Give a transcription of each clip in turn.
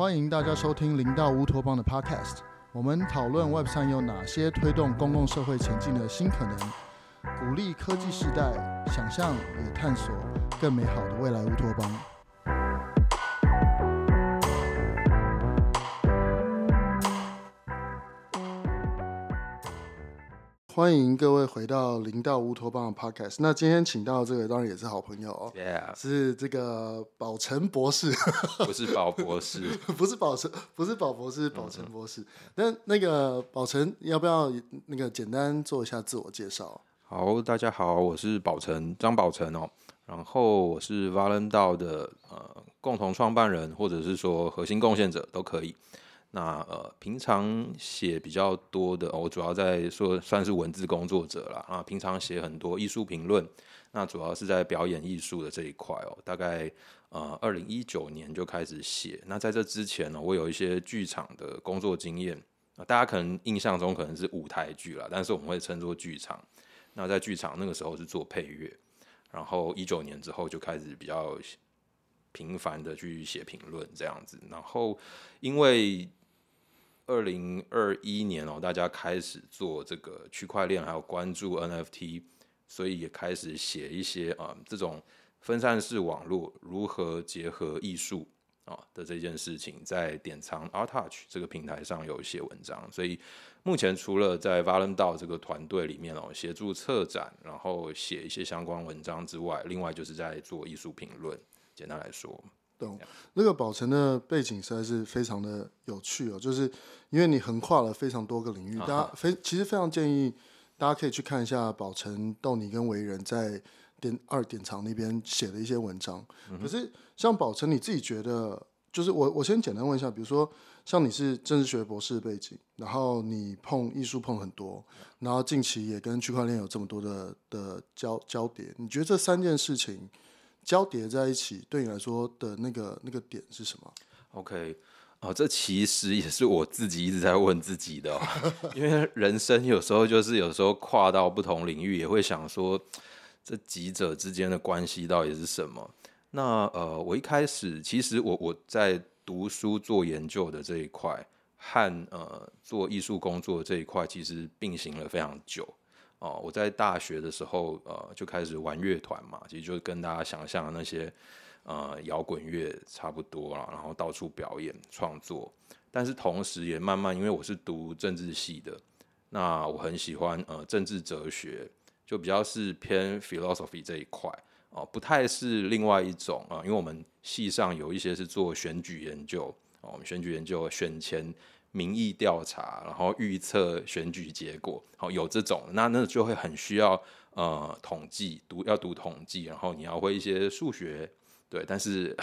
欢迎大家收听零到乌托邦的 Podcast。我们讨论 Web 上有哪些推动公共社会前进的新可能，鼓励科技时代想象与探索更美好的未来乌托邦。欢迎各位回到零到乌托邦的 Podcast。那今天请到这个当然也是好朋友哦，Yeah. 是这个宝成博士，不是宝博士，不是宝成，不是宝博士，宝成博士。那、嗯、那个宝成要不要那个简单做一下自我介绍？好，大家好，我是宝成，张宝成哦。然后我是 Valendow 的呃共同创办人，或者是说核心贡献者都可以。那呃，平常写比较多的，我主要在说算是文字工作者啦。啊，平常写很多艺术评论，那主要是在表演艺术的这一块哦。大概呃，二零一九年就开始写。那在这之前呢，我有一些剧场的工作经验。大家可能印象中可能是舞台剧啦，但是我们会称作剧场。那在剧场那个时候是做配乐，然后一九年之后就开始比较频繁的去写评论这样子。然后因为二零二一年哦，大家开始做这个区块链，还有关注 NFT，所以也开始写一些啊、嗯、这种分散式网络如何结合艺术啊的这件事情，在典藏 ARTouch 这个平台上有一些文章。所以目前除了在 Valendow 这个团队里面哦协助策展，然后写一些相关文章之外，另外就是在做艺术评论。简单来说。懂，那个宝成的背景实在是非常的有趣哦，就是因为你横跨了非常多个领域，大家非其实非常建议大家可以去看一下宝成、豆你跟为人在典二典藏那边写的一些文章。可是像宝成你自己觉得，就是我我先简单问一下，比如说像你是政治学博士背景，然后你碰艺术碰很多，然后近期也跟区块链有这么多的的交交叠，你觉得这三件事情？交叠在一起，对你来说的那个那个点是什么？OK，哦，这其实也是我自己一直在问自己的，因为人生有时候就是有时候跨到不同领域，也会想说这几者之间的关系到底是什么？那呃，我一开始其实我我在读书做研究的这一块和呃做艺术工作这一块，其实并行了非常久。哦，我在大学的时候，呃，就开始玩乐团嘛，其实就是跟大家想象的那些，呃，摇滚乐差不多啦，然后到处表演创作。但是同时也慢慢，因为我是读政治系的，那我很喜欢呃政治哲学，就比较是偏 philosophy 这一块哦，不太是另外一种啊，因为我们系上有一些是做选举研究，哦，我们选举研究选前。民意调查，然后预测选举结果，好，有这种，那那就会很需要呃统计，读要读统计，然后你要会一些数学，对，但是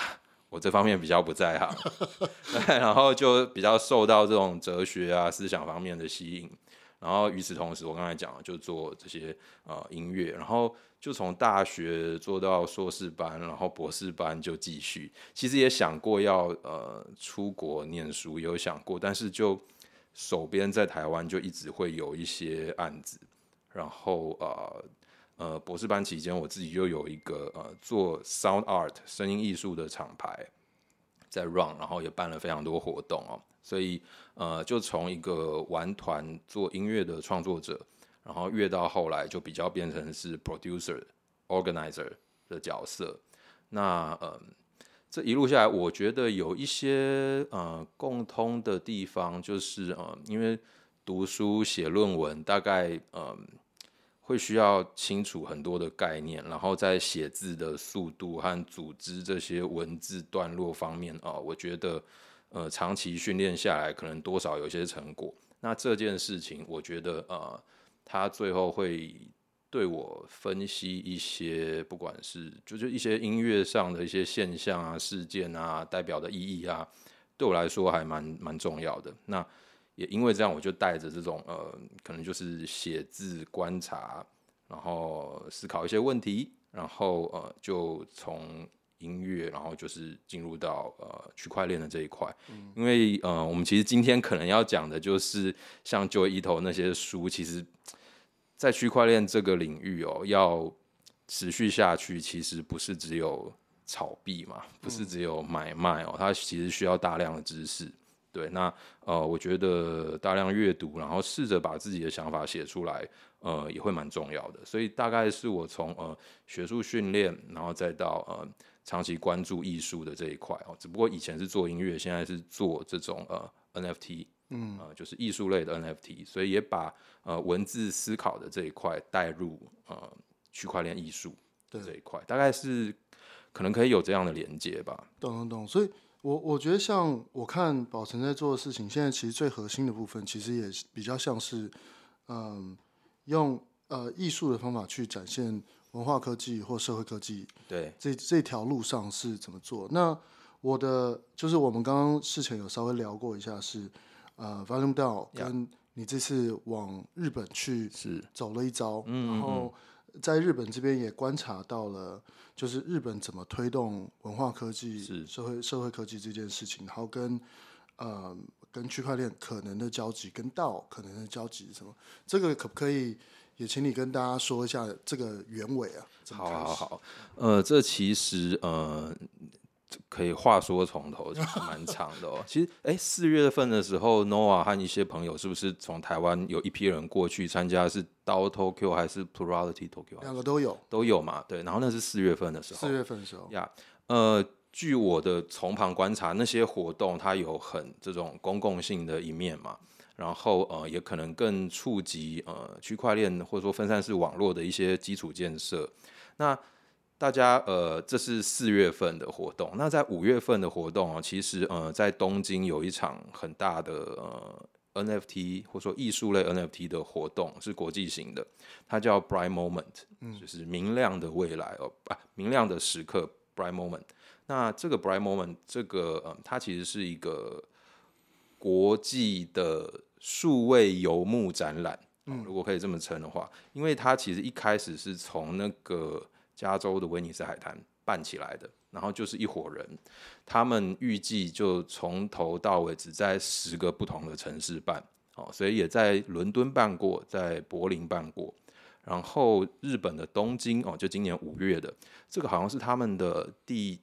我这方面比较不在行，然后就比较受到这种哲学啊思想方面的吸引。然后与此同时，我刚才讲了就做这些呃音乐，然后就从大学做到硕士班，然后博士班就继续。其实也想过要呃出国念书，有想过，但是就手边在台湾就一直会有一些案子。然后呃呃博士班期间，我自己就有一个呃做 sound art 声音艺术的厂牌在 run，然后也办了非常多活动哦。所以，呃，就从一个玩团做音乐的创作者，然后越到后来就比较变成是 producer、organizer 的角色。那，嗯、这一路下来，我觉得有一些呃共通的地方，就是呃，因为读书写论文，大概嗯、会需要清楚很多的概念，然后在写字的速度和组织这些文字段落方面啊、我觉得。呃，长期训练下来，可能多少有些成果。那这件事情，我觉得呃，他最后会对我分析一些，不管是就是一些音乐上的一些现象啊、事件啊，代表的意义啊，对我来说还蛮蛮重要的。那也因为这样，我就带着这种呃，可能就是写字、观察，然后思考一些问题，然后呃，就从。音乐，然后就是进入到呃区块链的这一块，嗯、因为呃我们其实今天可能要讲的就是像 Joy Ito 那些书，其实，在区块链这个领域哦，要持续下去，其实不是只有炒币嘛，不是只有买卖哦，它其实需要大量的知识。对，那呃，我觉得大量阅读，然后试着把自己的想法写出来，呃，也会蛮重要的。所以大概是我从呃学术训练，然后再到呃长期关注艺术的这一块哦。只不过以前是做音乐，现在是做这种呃 NFT，嗯，呃，就是艺术类的 NFT，所以也把呃文字思考的这一块带入呃区块链艺术的这一块，大概是可能可以有这样的连接吧。懂懂懂，所以。我我觉得像我看宝成在做的事情，现在其实最核心的部分，其实也比较像是，嗯，用呃艺术的方法去展现文化科技或社会科技。对，这这条路上是怎么做？那我的就是我们刚刚事前有稍微聊过一下是，是呃，Volume DAO 跟你这次往日本去是走了一遭，然后。在日本这边也观察到了，就是日本怎么推动文化科技、社会社会科技这件事情，然后跟呃跟区块链可能的交集，跟 DAO 可能的交集是什么？这个可不可以也请你跟大家说一下这个原委啊？好好好，呃，这其实呃。可以话说从头，其实蛮长的哦。其实，哎、欸，四月份的时候，Noah 和一些朋友是不是从台湾有一批人过去参加？是 DAO Tokyo 还是 Plurality Tokyo？两个都有，都有嘛？对。然后那是四月份的时候。四月份的时候。呀，呃，据我的从旁观察，那些活动它有很这种公共性的一面嘛。然后呃，也可能更触及呃区块链或者说分散式网络的一些基础建设。那大家呃，这是四月份的活动。那在五月份的活动啊，其实呃，在东京有一场很大的呃 NFT 或者说艺术类 NFT 的活动，是国际型的，它叫 Bright Moment，嗯，就是明亮的未来哦，啊，明亮的时刻 Bright Moment。那这个 Bright Moment 这个呃，它其实是一个国际的数位游牧展览，嗯，如果可以这么称的话，因为它其实一开始是从那个。加州的威尼斯海滩办起来的，然后就是一伙人，他们预计就从头到尾只在十个不同的城市办，哦，所以也在伦敦办过，在柏林办过，然后日本的东京哦，就今年五月的，这个好像是他们的第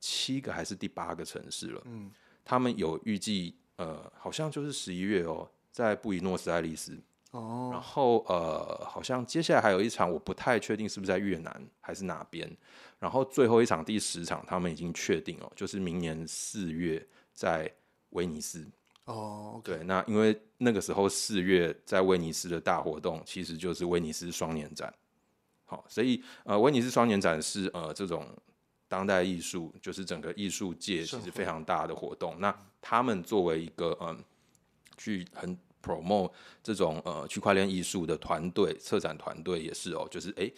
七个还是第八个城市了，嗯，他们有预计，呃，好像就是十一月哦，在布宜诺斯艾利斯。哦，然后呃，好像接下来还有一场，我不太确定是不是在越南还是哪边。然后最后一场第十场，他们已经确定哦，就是明年四月在威尼斯。哦，okay. 对，那因为那个时候四月在威尼斯的大活动，其实就是威尼斯双年展。好，所以呃，威尼斯双年展是呃这种当代艺术，就是整个艺术界其实非常大的活动。那他们作为一个嗯，去很。Promote 这种呃区块链艺术的团队，策展团队也是哦，就是哎，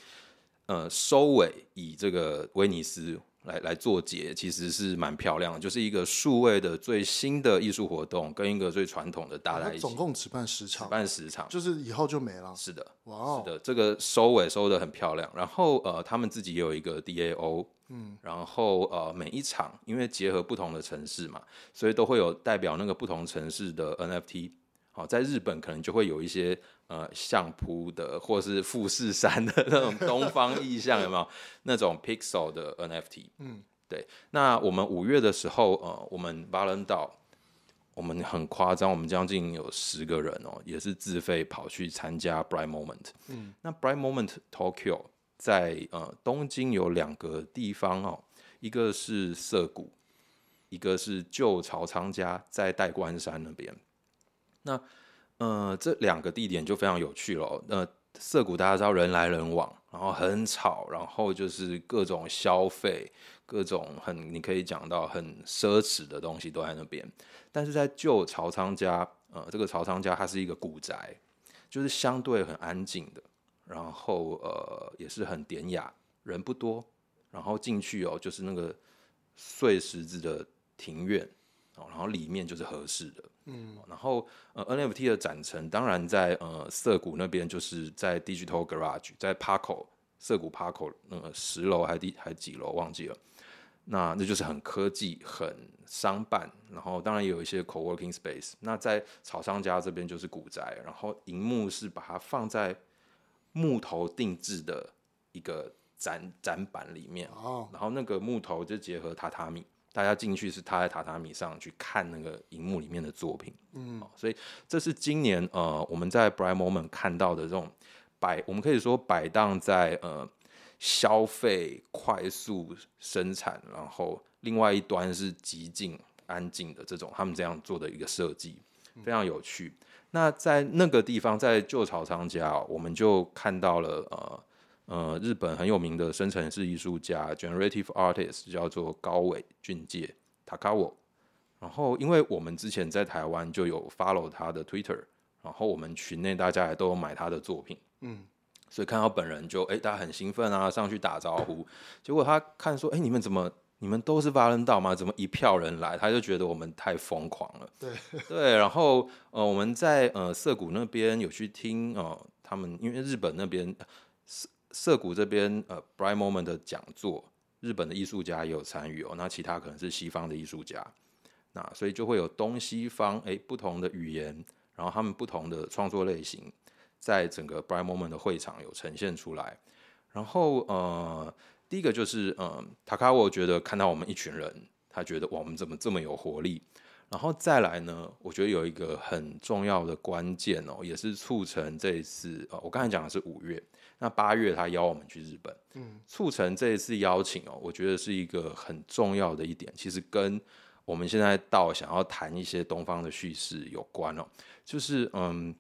呃，收尾以这个威尼斯来来做结，其实是蛮漂亮的，就是一个数位的最新的艺术活动，跟一个最传统的搭在一起。总共只办十场，只办十场，就是以后就没了。是的，哇哦，是的，这个收尾收的很漂亮。然后呃，他们自己也有一个 DAO，嗯，然后呃，每一场因为结合不同的城市嘛，所以都会有代表那个不同城市的 NFT。好，在日本可能就会有一些呃相扑的，或是富士山的那种 东方意象，有没有那种 Pixel 的 NFT？嗯，对。那我们五月的时候，呃，我们 Volume DAO，我们很夸张，我们将近有十个人哦，也是自费跑去参加 Bright Moment。嗯，那 Bright Moment Tokyo 在呃东京有两个地方哦，一个是涩谷，一个是旧朝仓家在代官山那边。那，呃，这两个地点就非常有趣了。那涩谷大家知道人来人往，然后很吵，然后就是各种消费，各种很你可以讲到很奢侈的东西都在那边。但是在旧朝仓家，呃，这个朝仓家它是一个古宅，就是相对很安静的，然后呃也是很典雅，人不多，然后进去哦就是那个碎石子的庭院哦。然后里面就是合适的，嗯，然后呃 NFT 的展陈当然在呃涩谷那边，就是在 Digital Garage，在 Parko 涩谷 Parko 那个十楼还第还几楼忘记了，那那就是很科技很商办，然后当然也有一些 Co-working Space。那在草商家这边就是古宅，然后荧幕是把它放在木头定制的一个展展板里面，哦，然后那个木头就结合榻榻米，大家进去是踏在榻榻米上去看那个荧幕里面的作品，嗯，所以这是今年呃我们在 Bright Moment 看到的这种摆，我们可以说摆荡在呃消费快速生产，然后另外一端是极静安静的这种，他们这样做的一个设计，非常有趣。那在那个地方，在旧草商家，我们就看到了呃呃日本很有名的生成式艺术家 （Generative Artist） 叫做高尾俊介 （Takawo）。然后，因为我们之前在台湾就有 follow 他的 Twitter，然后我们群内大家也都有买他的作品，嗯，所以看到本人就哎，大家很兴奋啊，上去打招呼。结果他看说，哎，你们怎么？你们都是 Valentine 吗？怎么一票人来？他就觉得我们太疯狂了。对 对，然后呃，我们在呃涩谷那边有去听哦、呃，他们因为日本那边涩谷这边呃 Bright Moment 的讲座，日本的艺术家也有参与哦。那其他可能是西方的艺术家，那所以就会有东西方哎不同的语言，然后他们不同的创作类型，在整个 Bright Moment 的会场有呈现出来，然后呃。第一个就是，嗯，塔卡沃觉得看到我们一群人，他觉得，我们怎么这么有活力？然后再来呢，我觉得有一个很重要的关键哦，也是促成这一次，呃，我刚才讲的是五月，那八月他邀我们去日本，嗯，促成这一次邀请哦，我觉得是一个很重要的一点，其实跟我们现在到想要谈一些东方的叙事有关哦，就是嗯，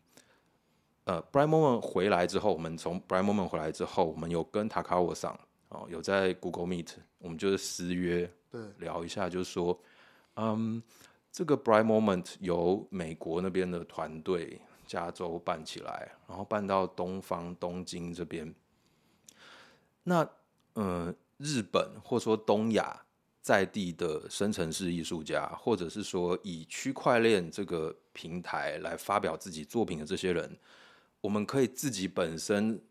呃，Brian Moment 回来之后，我们从 Brian Moment 回来之后，我们有跟塔卡沃上。哦，有在 Google Meet，我们就是私约，对，聊一下，就是说，嗯，这个 Brian Moment 由美国那边的团队加州办起来，然后办到东方东京这边。那，嗯，日本或说东亚在地的生成式艺术家，或者是说以区块链这个平台来发表自己作品的这些人，我们可以自己本身。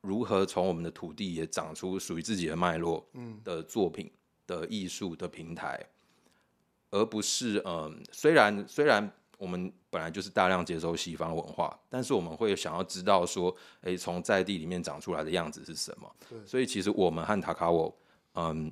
如何从我们的土地也长出属于自己的脉络嗯的作品的艺术的平台，而不是嗯，虽然虽然我们本来就是大量接收西方文化，但是我们会想要知道说，哎，从在地里面长出来的样子是什么？所以其实我们和塔卡沃嗯，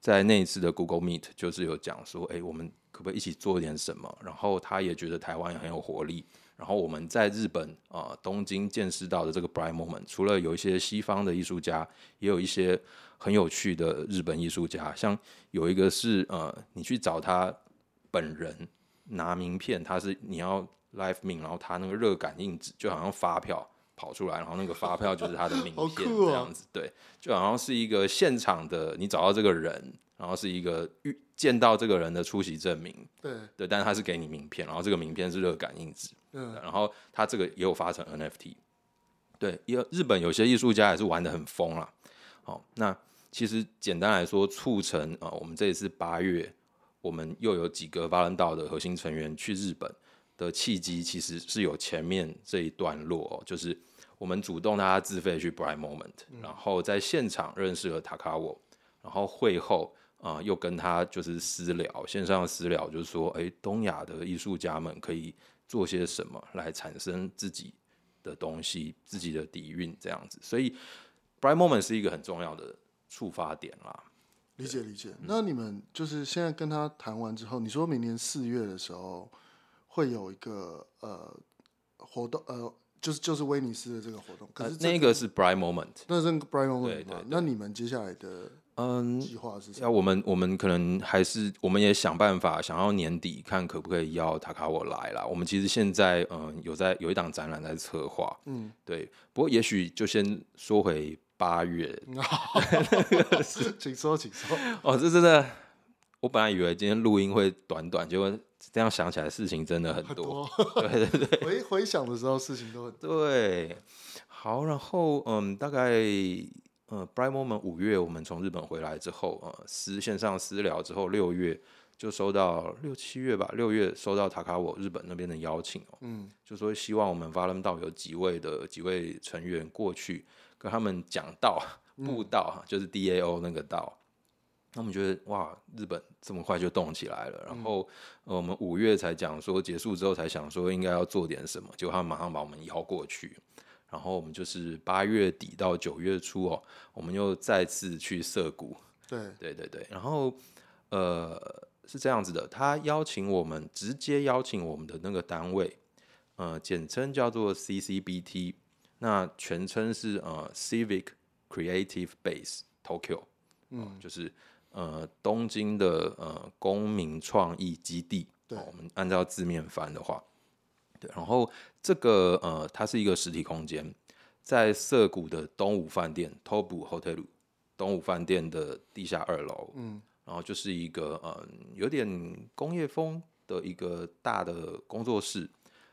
在那一次的 Google Meet 就是有讲说，哎，我们可不可以一起做一点什么？然后他也觉得台湾也很有活力。然后我们在日本啊、呃、东京见识到的这个 Bright Moment，除了有一些西方的艺术家，也有一些很有趣的日本艺术家。像有一个是呃，你去找他本人拿名片，他是你要 live 名，然后他那个热感应纸就好像发票跑出来，然后那个发票就是他的名片这样子，对，就好像是一个现场的，你找到这个人，然后是一个遇见到这个人的出席证明，对对，但是他是给你名片，然后这个名片是热感应纸。嗯，然后他这个也有发成 NFT，对，因为日本有些艺术家也是玩的很疯了。好，那其实简单来说，促成啊，我们这一次八月，我们又有几个八人道的核心成员去日本的契机，其实是有前面这一段落哦，就是我们主动大家自费去 Bright Moment，然后在现场认识了塔卡沃，然后会后啊又跟他就是私聊，线上私聊，就是说，哎，东亚的艺术家们可以。做些什么来产生自己的东西，自己的底蕴这样子，所以 Bright Moment 是一个很重要的触发点啦。理解理解。那你们就是现在跟他谈完之后，你说明年四月的时候会有一个呃活动，呃，就是就是威尼斯的这个活动，可是、这个呃、那个是 Bright Moment，那是 Bright Moment 对对对。那你们接下来的？嗯，计划是要我们，我们可能还是，我们也想办法，想要年底看可不可以邀塔卡我来啦。我们其实现在，嗯，有在有一档展览在策划，嗯，对。不过也许就先说回八月，请说，请说。哦，这真的，我本来以为今天录音会短短，结果这样想起来，事情真的很多。很多对对对，回回想的时候，事情都很多。对。好，然后嗯，大概。呃，Bright Moment 五月我们从日本回来之后，呃，私线上私聊之后，六月就收到六七月吧，六月收到塔卡我日本那边的邀请哦，嗯，就说希望我们 Valentine 有几位的几位成员过去跟他们讲道布道，就是 DAO 那个道，那我们觉得哇，日本这么快就动起来了，然后、呃、我们五月才讲说结束之后才想说应该要做点什么，结果他们马上把我们邀过去。然后我们就是八月底到九月初哦，我们又再次去涩谷。对。对对对，然后呃是这样子的，他邀请我们直接邀请我们的那个单位，呃，简称叫做 CCBT，那全称是呃 Civic Creative Base Tokyo，嗯，就是呃东京的呃公民创意基地。对，我们按照字面翻的话。对，然后这个呃，它是一个实体空间，在涩谷的东武饭店 （Tobu Hotel） 东武饭店的地下二楼，嗯，然后就是一个嗯、呃，有点工业风的一个大的工作室，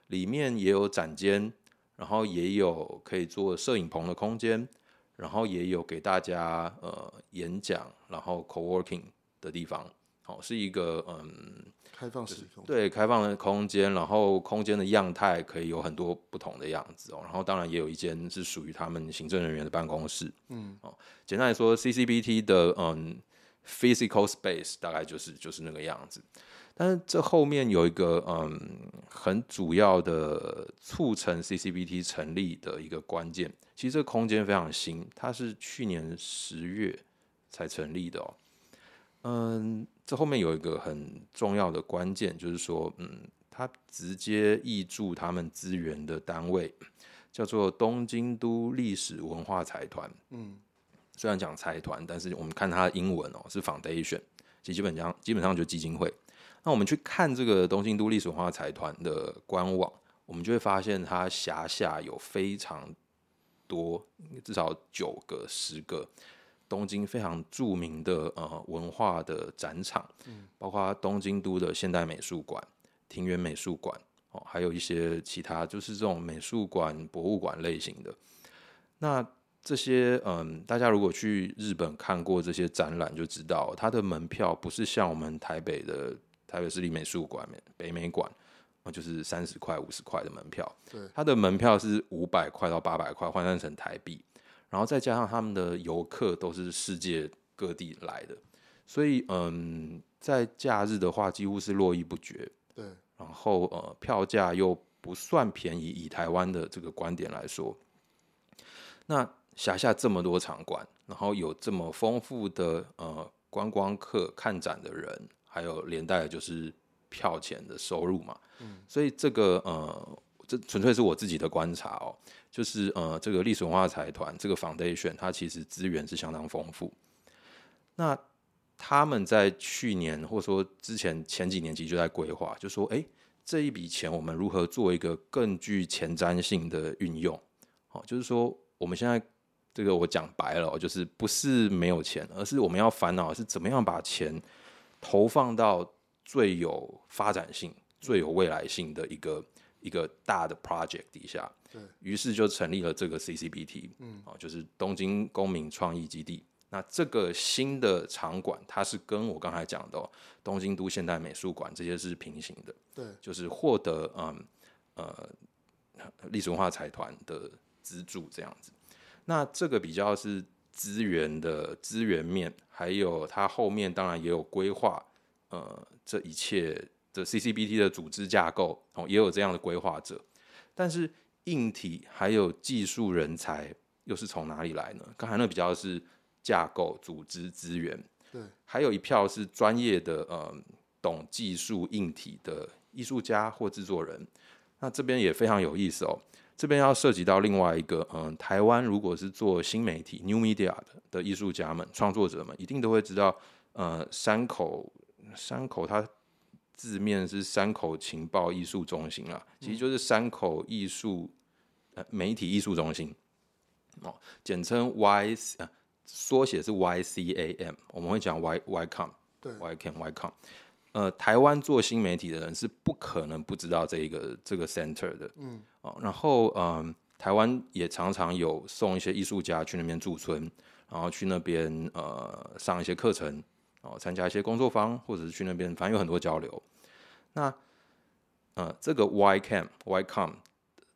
里面也有展间，然后也有可以做摄影棚的空间，然后也有给大家呃演讲，然后 co-working 的地方，好、哦，是一个嗯。开放式空对开放的空间，然后空间的样态可以有很多不同的样子哦。然后当然也有一间是属于他们行政人员的办公室。嗯哦，简单来说，CCBT 的嗯 physical space 大概就是就是那个样子。但是这后面有一个嗯很主要的促成 CCBT 成立的一个关键，其实这个空间非常新，它是去年十月才成立的哦。嗯。这后面有一个很重要的关键，就是说，嗯，它直接挹注他们资源的单位叫做东京都历史文化财团。嗯，虽然讲财团，但是我们看它的英文哦，是 foundation，其实基本上基本上就基金会。那我们去看这个东京都历史文化财团的官网，我们就会发现它辖下有非常多，至少九个、十个。东京非常著名的呃文化的展场，嗯，包括东京都的现代美术馆、庭园美术馆哦，还有一些其他就是这种美术馆、博物馆类型的。那这些嗯，大家如果去日本看过这些展览，就知道它的门票不是像我们台北的台北市立美术馆、北美馆，就是三十块、五十块的门票。对，它的门票是五百块到八百块，换算成台币。然后再加上他们的游客都是世界各地来的，所以嗯，在假日的话几乎是络绎不绝。对，然后呃，票价又不算便宜，以台湾的这个观点来说，那辖下这么多场馆，然后有这么丰富的呃观光客看展的人，还有连带的就是票钱的收入嘛，嗯，所以这个呃。这纯粹是我自己的观察哦，就是呃，这个历史文化财团这个 foundation，它其实资源是相当丰富。那他们在去年或者说之前前几年其实就在规划，就说，哎，这一笔钱我们如何做一个更具前瞻性的运用？哦，就是说我们现在这个我讲白了，就是不是没有钱，而是我们要烦恼是怎么样把钱投放到最有发展性、最有未来性的一个。一个大的 project 底下，对，于是就成立了这个 CCBT，嗯，哦，就是东京公民创意基地。那这个新的场馆，它是跟我刚才讲的东京都现代美术馆这些是平行的，对，就是获得嗯呃历史文化财团的资助这样子。那这个比较是资源的资源面，还有它后面当然也有规划，呃，这一切。的 CCBT 的组织架构哦，也有这样的规划者，但是硬体还有技术人才又是从哪里来呢？刚才那比较是架构、组织、资源，对，还有一票是专业的呃，懂技术硬体的艺术家或制作人。那这边也非常有意思哦，这边要涉及到另外一个嗯、呃，台湾如果是做新媒体 New Media 的的艺术家们、创作者们，一定都会知道呃，山口山口它。字面是山口情报艺术中心啊，其实就是山口艺术呃媒体艺术中心哦，简称 Y 呃缩写是 YCAM，我们会讲 Y YCOM 对 YCAM YCOM，呃台湾做新媒体的人是不可能不知道这一个这个 center 的，嗯哦，然后嗯、呃、台湾也常常有送一些艺术家去那边驻村，然后去那边呃上一些课程。哦，参加一些工作坊，或者是去那边，反正有很多交流。那呃，这个 YCAM YCOM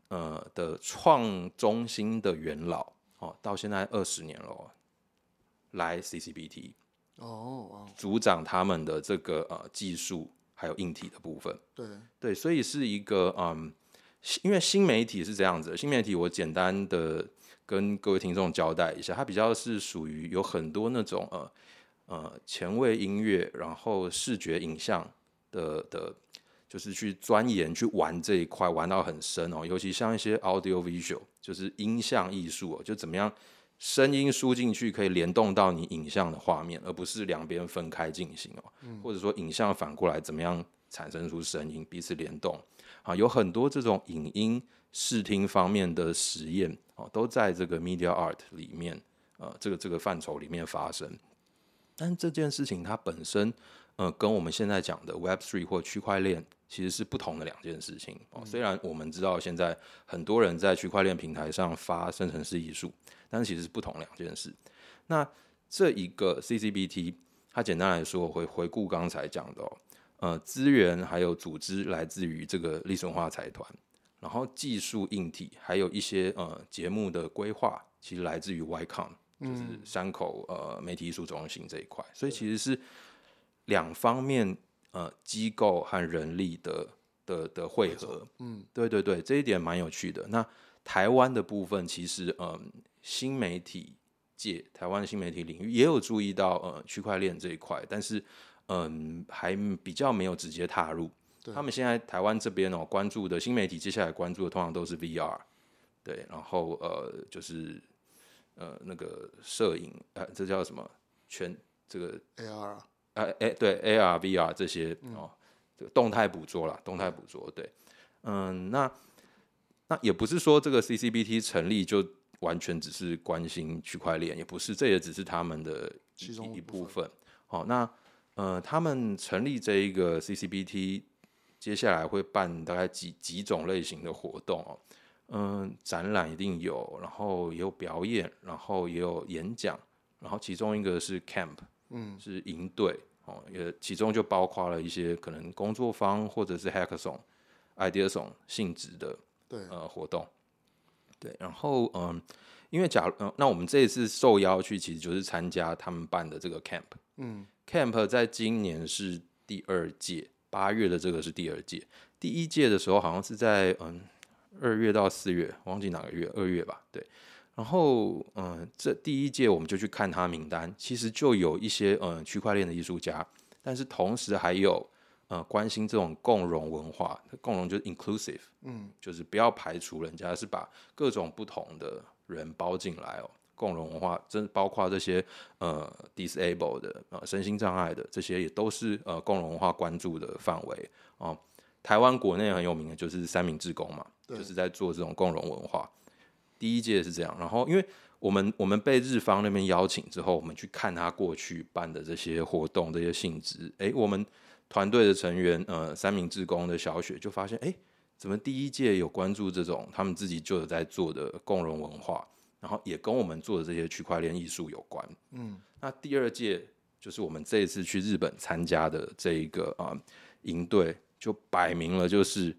呃的创中心的元老哦，到现在二十年了，来 CCBT 哦，组长他们的这个呃技术还有硬体的部分。对对，所以是一个嗯因为新媒体是这样子的，新媒体我简单的跟各位听众交代一下，它比较是属于有很多那种呃呃前卫音乐，然后视觉影像的的，就是去钻研去玩这一块，玩到很深哦。尤其像一些 audio visual，就是音像艺术哦，就怎么样声音输进去可以联动到你影像的画面，而不是两边分开进行哦，嗯、或者说影像反过来怎么样产生出声音，彼此联动。啊，有很多这种影音视听方面的实验哦，都在这个 media art 里面，呃，这个这个范畴里面发生。但这件事情它本身，呃，跟我们现在讲的 Web Three 或区块链其实是不同的两件事情哦。虽然我们知道现在很多人在区块链平台上发生成式艺术，但是其实是不同两件事。那这一个 CCBT，它简单来说，我会回顾刚才讲的哦。呃，资源还有组织来自于这个历史文化财团，然后技术硬体还有一些呃节目的规划，其实来自于 YCON，就是山口呃媒体艺术中心这一块，所以其实是两方面呃机构和人力的的的汇合。嗯，对对对，这一点蛮有趣的。那台湾的部分，其实嗯、呃，新媒体界台湾的新媒体领域也有注意到呃区块链这一块，但是。嗯，还比较没有直接踏入。他们现在台湾这边哦，关注的新媒体，接下来关注的通常都是 VR，对，然后呃，就是呃那个摄影，呃，这叫什么？全这个 AR，呃，哎，对，AR、VR 这些哦，这个动态捕捉啦，动态捕捉，对，嗯，那那也不是说这个 CCBT 成立就完全只是关心区块链，也不是，这也只是他们的其中一部分。好，那。呃，他们成立这一个 CCBT，接下来会办大概几几种类型的活动哦。嗯、呃，展览一定有，然后也有表演，然后也有演讲，然后其中一个是 camp，嗯，是营队哦，也其中就包括了一些可能工作坊或者是 hackathon、ideathon 性质的对呃活动。对，然后嗯、呃，因为假如、呃、那我们这一次受邀去，其实就是参加他们办的这个 camp，嗯。Camp 在今年是第二届，八月的这个是第二届。第一届的时候好像是在嗯二月到四月，忘记哪个月，二月吧，对。然后嗯，这第一届我们就去看他名单，其实就有一些嗯区块链的艺术家，但是同时还有呃关心这种共融文化，共融就是 inclusive，嗯，就是不要排除人家，是把各种不同的人包进来哦。共融文化，真包括这些呃 disabled 的呃身心障碍的这些，也都是呃共融文化关注的范围哦。台湾国内很有名的就是三明治工嘛，就是在做这种共融文化。第一届是这样，然后因为我们我们被日方那边邀请之后，我们去看他过去办的这些活动这些性质，哎，我们团队的成员呃三明治工的小雪就发现，哎，怎么第一届有关注这种他们自己就有在做的共融文化？然后也跟我们做的这些区块链艺术有关。嗯，那第二届就是我们这一次去日本参加的这一个啊营队，就摆明了就是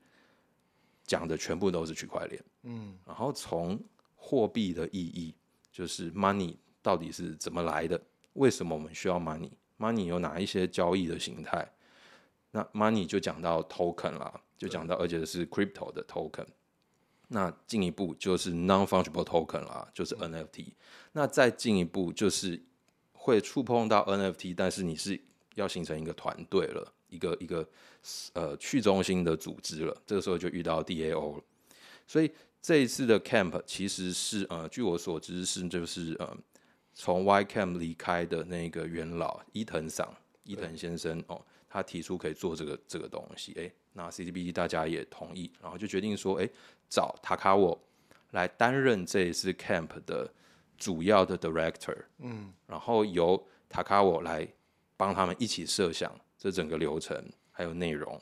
讲的全部都是区块链。嗯，然后从货币的意义，就是 money 到底是怎么来的？为什么我们需要 money？money 有哪一些交易的形态？那 money 就讲到 token 啦，就讲到而且是 crypto 的 token。那进一步就是 non-fungible token 啦，就是 NFT。那再进一步就是会触碰到 NFT，但是你是要形成一个团队了，一个一个呃去中心的组织了。这个时候就遇到 DAO 了。所以这一次的 camp 其实是呃，据我所知是就是呃，从 YCamp 离开的那个元老伊藤桑伊藤先生哦，他提出可以做这个这个东西，诶，那 CCBT 大家也同意，然后就决定说，诶。找塔卡沃来担任这一次 camp 的主要的 director，嗯，然后由塔卡沃来帮他们一起设想这整个流程还有内容，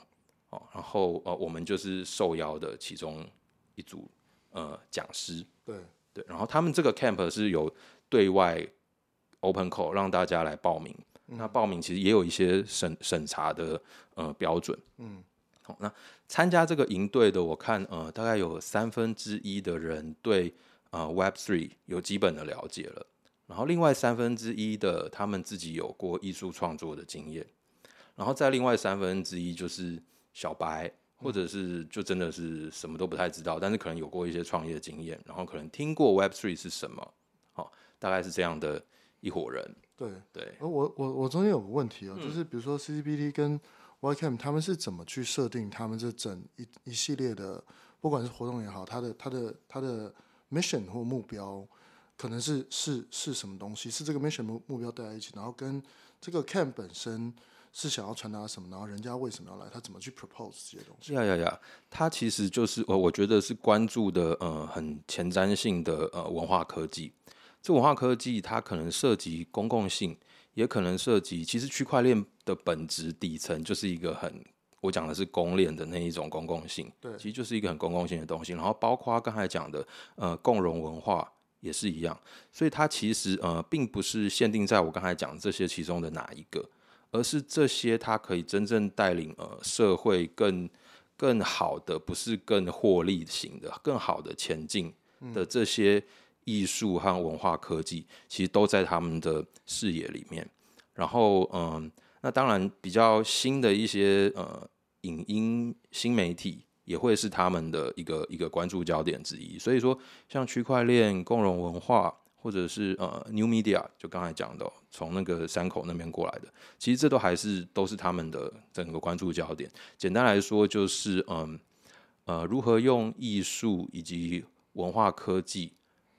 哦，然后呃，我们就是受邀的其中一组呃讲师，对。对，然后他们这个 camp 是有对外 open call 让大家来报名，嗯、那报名其实也有一些审审查的呃标准，嗯。好那参加这个营队的，我看呃，大概有三分之一的人对呃 Web Three 有基本的了解了，然后另外三分之一的他们自己有过艺术创作的经验，然后再另外三分之一就是小白或者是就真的是什么都不太知道，但是可能有过一些创业经验，然后可能听过 Web Three 是什么，好，大概是这样的一伙人。对对，而我我我中间有个问题哦，嗯、就是比如说 CCBT 跟 YCamp 他们是怎么去设定他们这整一一系列的，不管是活动也好，它的它的它的 mission 或目标，可能是是是什么东西？是这个 mission 目目标带在一起，然后跟这个 camp 本身。是想要传达什么？然后人家为什么要来？他怎么去 propose 这些东西？呀呀呀！他其实就是我，我觉得是关注的呃很前瞻性的呃文化科技。这文化科技它可能涉及公共性，也可能涉及其实区块链的本质底层就是一个很我讲的是公链的那一种公共性。对，其实就是一个很公共性的东西。然后包括刚才讲的呃共融文化也是一样。所以它其实呃并不是限定在我刚才讲这些其中的哪一个。而是这些，它可以真正带领呃社会更更好的，不是更获利型的，更好的前进的这些艺术和文化科技，其实都在他们的视野里面。然后嗯、那当然比较新的一些呃影音新媒体也会是他们的一个一个关注焦点之一。所以说，像区块链、共融文化。或者是呃，New Media，就刚才讲的，从那个山口那边过来的，其实这都还是都是他们的整个关注焦点。简单来说，就是嗯呃，如何用艺术以及文化科技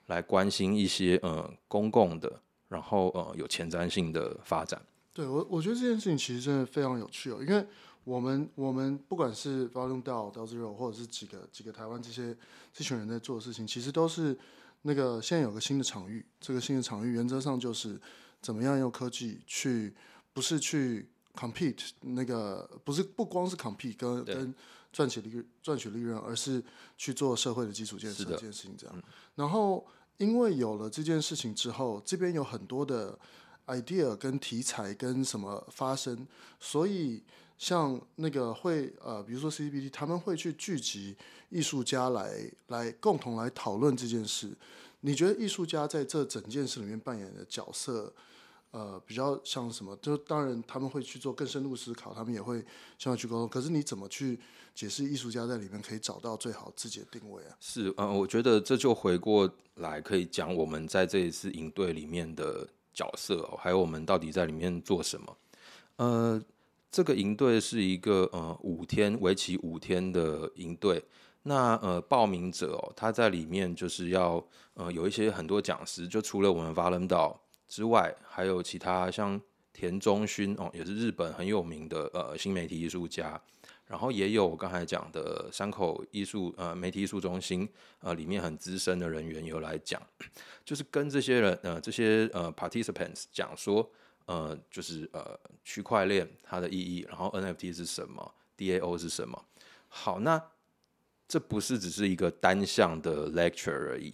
来关心一些呃公共的，然后呃有前瞻性的发展。对我，我觉得这件事情其实真的非常有趣哦，因为我们我们不管是 Volume DAO、DAO Zero，或者是几个几个台湾这些这群人在做的事情，其实都是。那个现在有个新的场域，这个新的场域原则上就是怎么样用科技去，不是去 compete，那个不是不光是 compete 跟对跟赚取利赚取利润，而是去做社会的基础建设这件事情这样。嗯、然后因为有了这件事情之后，这边有很多的 idea 跟题材跟什么发生，所以。像那个会呃，比如说 CCBD，他们会去聚集艺术家来来共同来讨论这件事。你觉得艺术家在这整件事里面扮演的角色，呃，比较像什么？就当然他们会去做更深入思考，他们也会想要去沟通。可是你怎么去解释艺术家在里面可以找到最好自己的定位啊？是，嗯、呃，我觉得这就回过来可以讲我们在这一次营队里面的角色，还有我们到底在里面做什么，呃。这个营队是一个呃五天为期五天的营队，那呃报名者哦，他在里面就是要呃有一些很多讲师，就除了我们 Volume DAO 之外，还有其他像田中勋哦，也是日本很有名的呃新媒体艺术家，然后也有我刚才讲的山口艺术呃媒体艺术中心呃里面很资深的人员有来讲，就是跟这些人呃这些呃 participants 讲说。呃，就是呃，区块链它的意义，然后 NFT 是什么，DAO 是什么？好，那这不是只是一个单向的 lecture 而已，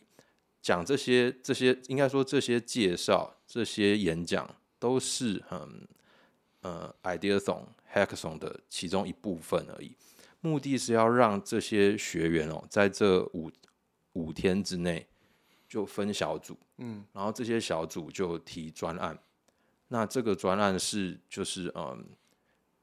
讲这些这些，应该说这些介绍、这些演讲都是很呃 Ideathon、Hackathon 的其中一部分而已。目的是要让这些学员哦，在这五五天之内就分小组，嗯，然后这些小组就提专案。那这个专案是就是嗯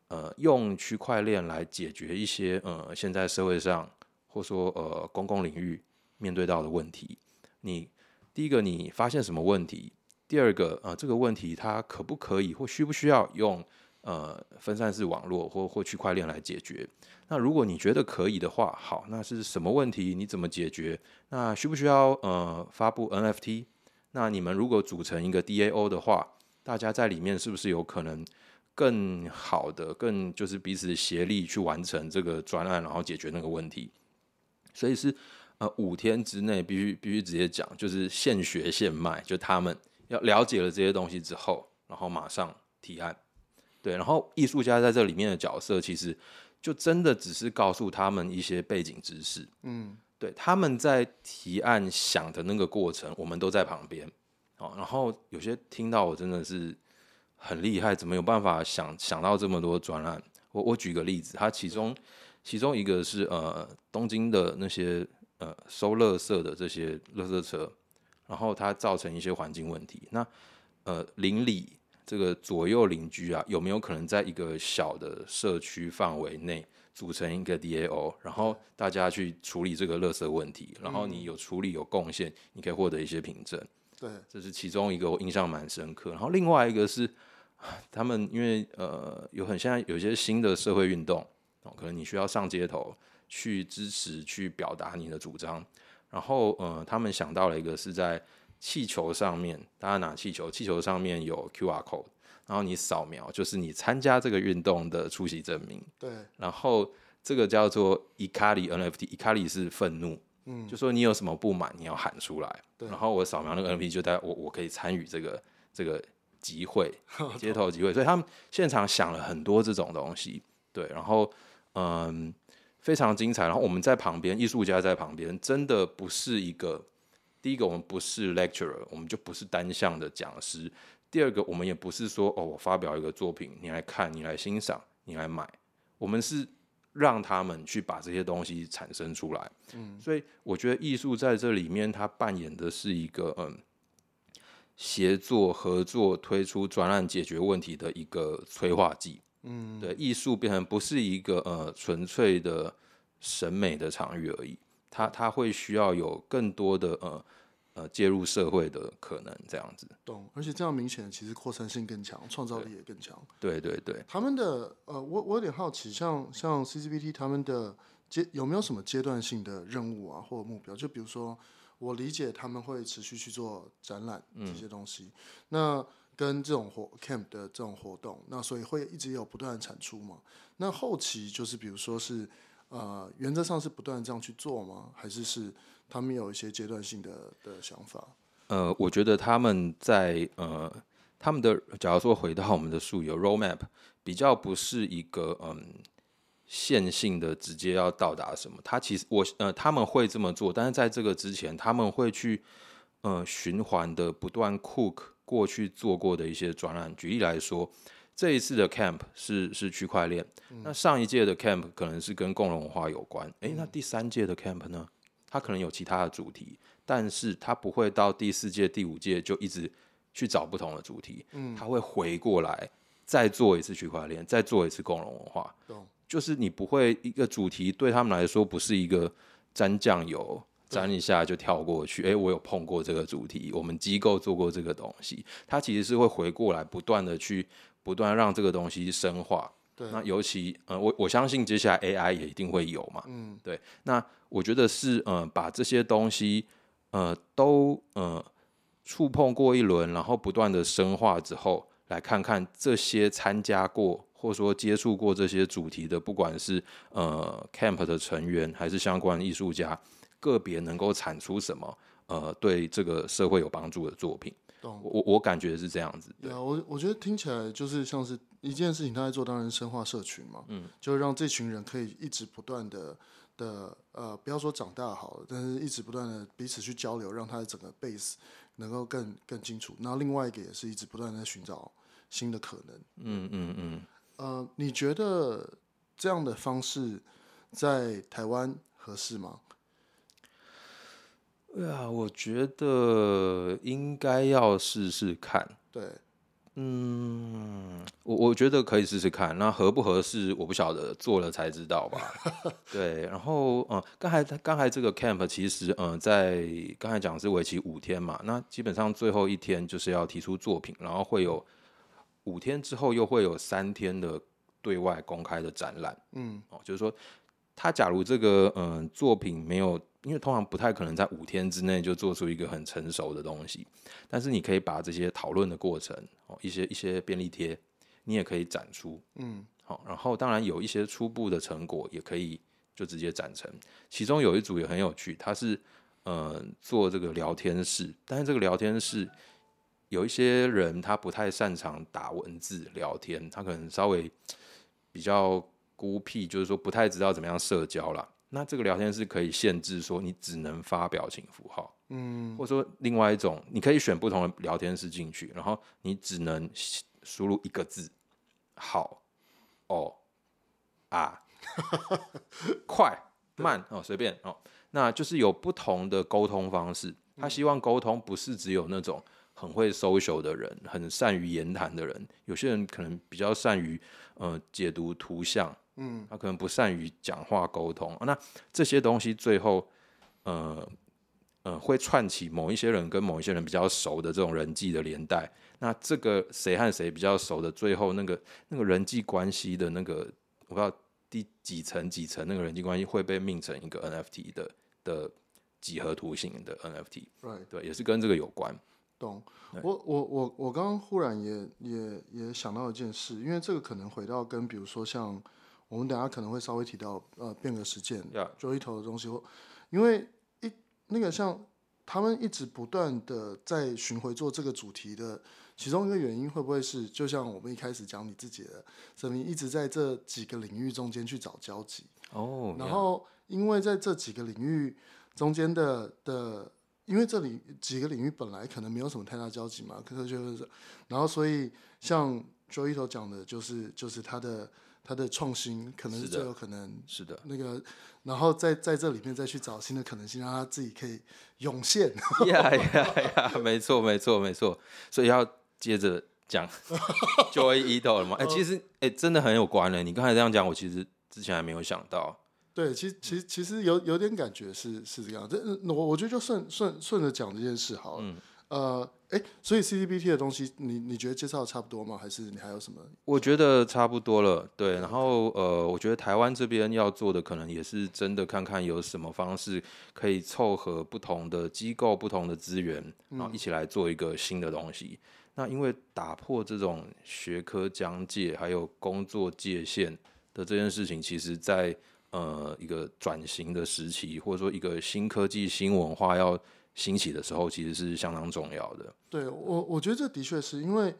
呃用区块链来解决一些呃现在社会上或说呃公共领域面对到的问题。你第一个你发现什么问题？第二个呃这个问题它可不可以或需不需要用呃分散式网络或或区块链来解决？那如果你觉得可以的话，好，那是什么问题？你怎么解决？那需不需要呃发布 NFT？那你们如果组成一个 DAO 的话？大家在里面是不是有可能更好的、更就是彼此协力去完成这个专案，然后解决那个问题？所以是呃五天之内必须必须直接讲，就是现学现卖，就他们要了解了这些东西之后，然后马上提案。对，然后艺术家在这里面的角色，其实就真的只是告诉他们一些背景知识。嗯，对，他们在提案想的那个过程，我们都在旁边。哦然后有些听到我真的是很厉害，怎么有办法想想到这么多专案？我我举个例子，他其中其中一个是呃东京的那些呃收垃圾的这些垃圾车，然后它造成一些环境问题。那呃邻里这个左右邻居啊，有没有可能在一个小的社区范围内组成一个 DAO，然后大家去处理这个垃圾问题，然后你有处理有贡献，你可以获得一些凭证。对，这是其中一个我印象蛮深刻。然后另外一个是，他们因为呃有很现在有一些新的社会运动哦，可能你需要上街头去支持、去表达你的主张。然后呃，他们想到了一个是在气球上面，大家拿气球，气球上面有 QR code，然后你扫描就是你参加这个运动的出席证明。对。然后这个叫做 Ikari NFT，Ikari 是愤怒，嗯，就说你有什么不满，你要喊出来。对。然后我扫描那个 NFT，就代表我我可以参与这个这个集会，街头集会。所以他们现场想了很多这种东西，对。然后嗯，非常精彩。然后我们在旁边，艺术家在旁边，真的不是一个。第一个，我们不是 lecturer，我们就不是单向的讲师。第二个，我们也不是说哦，我发表一个作品，你来看，你来欣赏，你来买。我们是让他们去把这些东西产生出来。嗯，所以我觉得艺术在这里面，它扮演的是一个嗯，协作、合作、推出专案、解决问题的一个催化剂。嗯，对，艺术变成不是一个呃纯粹的审美的场域而已。它它会需要有更多的呃呃介入社会的可能，这样子。懂，而且这样明显其实扩散性更强，创造力也更强。对对对。他们的呃，我我有点好奇，像像 CCBT 他们的阶有没有什么阶段性的任务啊，或者目标？就比如说，我理解他们会持续去做展览这些东西，嗯、那跟这种活 camp 的这种活动，那所以会一直有不断的产出嘛？那后期就是比如说是。呃，原则上是不断这样去做吗？还是是他们有一些阶段性的的想法？呃，我觉得他们在呃，他们的假如说回到我们的术语 roadmap，比较不是一个嗯线性的直接要到达什么。他其实我呃他们会这么做，但是在这个之前，他们会去呃循环的不断 cook 过去做过的一些专案。举例来说。这一次的 camp 是是区块链，嗯、那上一届的 camp 可能是跟共融文化有关。诶、欸，那第三届的 camp 呢？它可能有其他的主题，但是它不会到第四届、第五届就一直去找不同的主题。嗯，它会回过来再做一次区块链，再做一次共融文化。懂就是你不会一个主题对他们来说不是一个沾酱油。沾一下就跳过去，哎、欸，我有碰过这个主题，我们机构做过这个东西，它其实是会回过来，不断的去，不断让这个东西深化。对，那尤其，呃，我我相信接下来 AI 也一定会有嘛，嗯，对，那我觉得是，呃，把这些东西，呃，都，呃，触碰过一轮，然后不断的深化之后，来看看这些参加过或者说接触过这些主题的，不管是呃 Camp 的成员，还是相关艺术家。个别能够产出什么，呃，对这个社会有帮助的作品，懂我我感觉是这样子。对啊，我我觉得听起来就是像是一件事情，他在做，当然深化社群嘛，嗯，就让这群人可以一直不断的的呃，不要说长大好了，但是一直不断的彼此去交流，让他的整个 base 能够更更清楚。那另外一个也是一直不断在寻找新的可能。嗯嗯嗯。呃，你觉得这样的方式在台湾合适吗？对啊，我觉得应该要试试看。对，嗯，我我觉得可以试试看。那合不合适，我不晓得，做了才知道吧。对，然后嗯，刚才刚才这个 camp 其实嗯，在刚才讲是为期五天嘛，那基本上最后一天就是要提出作品，然后会有五天之后又会有三天的对外公开的展览。嗯，哦，就是说他假如这个嗯作品没有。因为通常不太可能在五天之内就做出一个很成熟的东西，但是你可以把这些讨论的过程哦，一些一些便利贴，你也可以展出，嗯，好，然后当然有一些初步的成果也可以就直接展成。其中有一组也很有趣，它是呃做这个聊天室，但是这个聊天室有一些人他不太擅长打文字聊天，他可能稍微比较孤僻，就是说不太知道怎么样社交啦。那这个聊天室可以限制说你只能发表情符号，嗯，或者说另外一种，你可以选不同的聊天室进去，然后你只能输入一个字，好，哦，啊，快慢哦，随便哦，那就是有不同的沟通方式。他希望沟通不是只有那种很会 social 的人，很善于言谈的人，有些人可能比较善于呃解读图像，嗯，他可能不善于讲话沟通。那这些东西最后，呃呃，会串起某一些人跟某一些人比较熟的这种人际的连带。那这个谁和谁比较熟的，最后那个那个人际关系的那个，我不知道第几层几层那个人际关系会被命成一个 NFT 的的几何图形的 NFT，Right. 对，也是跟这个有关。懂，我我我我刚刚忽然也也也想到一件事，因为这个可能回到跟比如说像我们等下可能会稍微提到呃变革实践.一头的东西，因为一那个像他们一直不断的在巡回做这个主题的其中一个原因，会不会是就像我们一开始讲你自己的，证明一直在这几个领域中间去找交集哦，oh. 然后因为在这几个领域中间的的。因为这里几个领域本来可能没有什么太大交集嘛，可是就是，然后所以像 Joyito 讲的，就是就是他的他的创新可能是最有可能是的那个，然后在在这里面再去找新的可能性，让他自己可以涌现。呀呀呀！没错没错没错，所以要接着讲 Joyito 了吗？哎，其实哎真的很有关联。你刚才这样讲，我其实之前还没有想到。对，其实其实其实有有点感觉是是这样，这我我觉得就顺顺顺着讲这件事好了。嗯、呃，哎，所以 ChatGPT 的东西，你你觉得介绍的差不多吗？还是你还有什么？我觉得差不多了。对，然后呃，我觉得台湾这边要做的，可能也是真的看看有什么方式可以凑合不同的机构、不同的资源，然后一起来做一个新的东西。嗯、那因为打破这种学科疆界还有工作界限的这件事情，其实在呃，一个转型的时期，或者说一个新科技、新文化要兴起的时候，其实是相当重要的。对我，我觉得这的确是因为，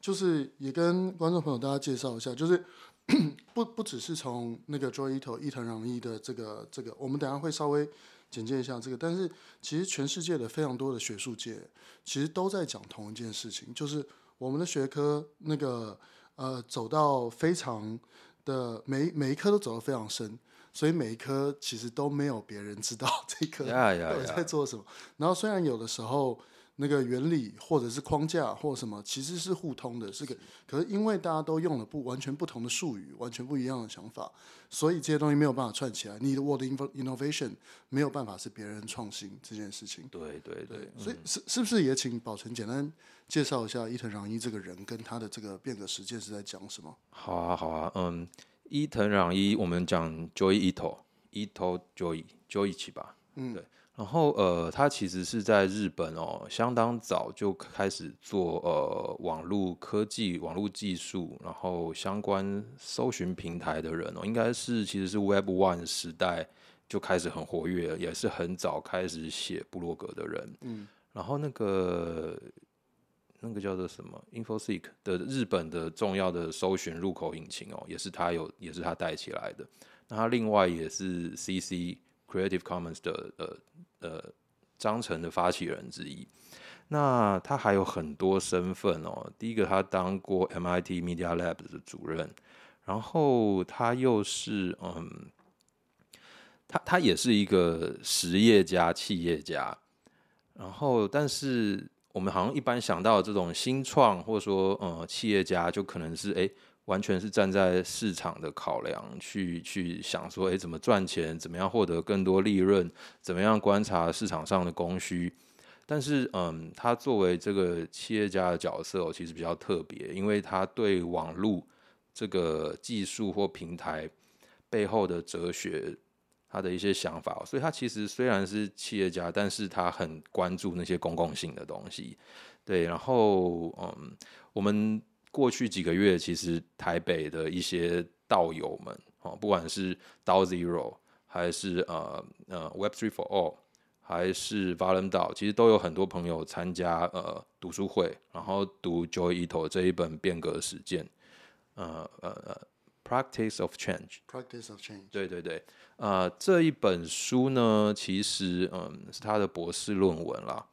就是也跟观众朋友大家介绍一下，就是 不不只是从那个 Joyito 伊藤穰一的这个这个，我们等下会稍微简介一下这个，但是其实全世界的非常多的学术界，其实都在讲同一件事情，就是我们的学科那个呃走到非常的每每一科都走得非常深。所以每一科其实都没有别人知道 这科到底在做什么。然后虽然有的时候那个原理或者是框架或什么其实是互通的，是个，可是因为大家都用了不完全不同的术语，完全不一样的想法，所以这些东西没有办法串起来。你的我的 innovation 没有办法是别人创新这件事情。对对对。所以是是不是也请宝成简单介绍一下伊藤穰一这个人跟他的这个变革实践是在讲什么？好啊好啊，嗯。伊藤穰一，我们讲 Joy Ito，Ito Joy Joy 一起吧。嗯，对。然后呃，他其实是在日本哦，相当早就开始做呃网络科技、网络技术，然后相关搜寻平台的人哦，应该是其实是 Web One 时代就开始很活跃，也是很早开始写部落格的人。嗯，然后那个。那个叫做什么 InfoSeek 的日本的重要的搜寻入口引擎哦，也是他有，也是他带起来的。那他另外也是 CC Creative Commons 的呃呃章程的发起人之一。那他还有很多身份哦。第一个，他当过 MIT Media Lab 的主任，然后他又是嗯，他他也是一个实业家、企业家。然后，但是。我们好像一般想到这种新创，或者说呃企业家，就可能是诶完全是站在市场的考量去去想说，诶怎么赚钱，怎么样获得更多利润，怎么样观察市场上的供需。但是嗯，他作为这个企业家的角色，其实比较特别，因为他对网络这个技术或平台背后的哲学。他的一些想法，所以他其实虽然是企业家，但是他很关注那些公共性的东西，对。然后，嗯，我们过去几个月，其实台北的一些道友们，哦，不管是 DAO Zero，还是呃呃 Web Three for All。还是 v a l e n t 其实都有很多朋友参加呃读书会，然后读 Joy Ito 这一本变革实践，呃呃。Practice of Change。Practice of Change。对对对，呃，这一本书呢，其实嗯是他的博士论文啦。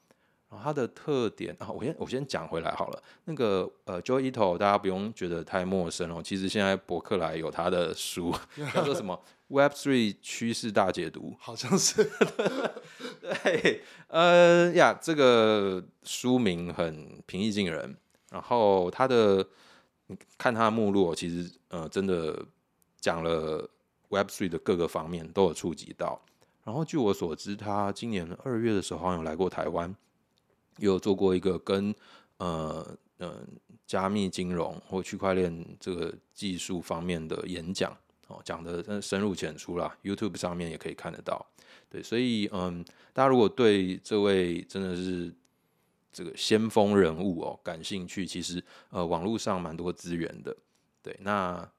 然后它的特点啊，我先我先讲回来好了。那个呃，Joe Ito，大家不用觉得太陌生哦。其实现在博客来有他的书，叫做什么 Web Three 趋势大解读，好像是。对，呃呀，这个书名很平易近人。然后他的，看他的目录，其实呃，真的讲了 Web Three 的各个方面都有触及到。然后据我所知，他今年二月的时候好像有来过台湾。有做过一个跟呃嗯、呃、加密金融或区块链这个技术方面的演讲哦，讲的深入浅出啦，YouTube 上面也可以看得到。对，所以嗯，大家如果对这位真的是这个先锋人物哦感兴趣，其实呃网络上蛮多资源的。对，那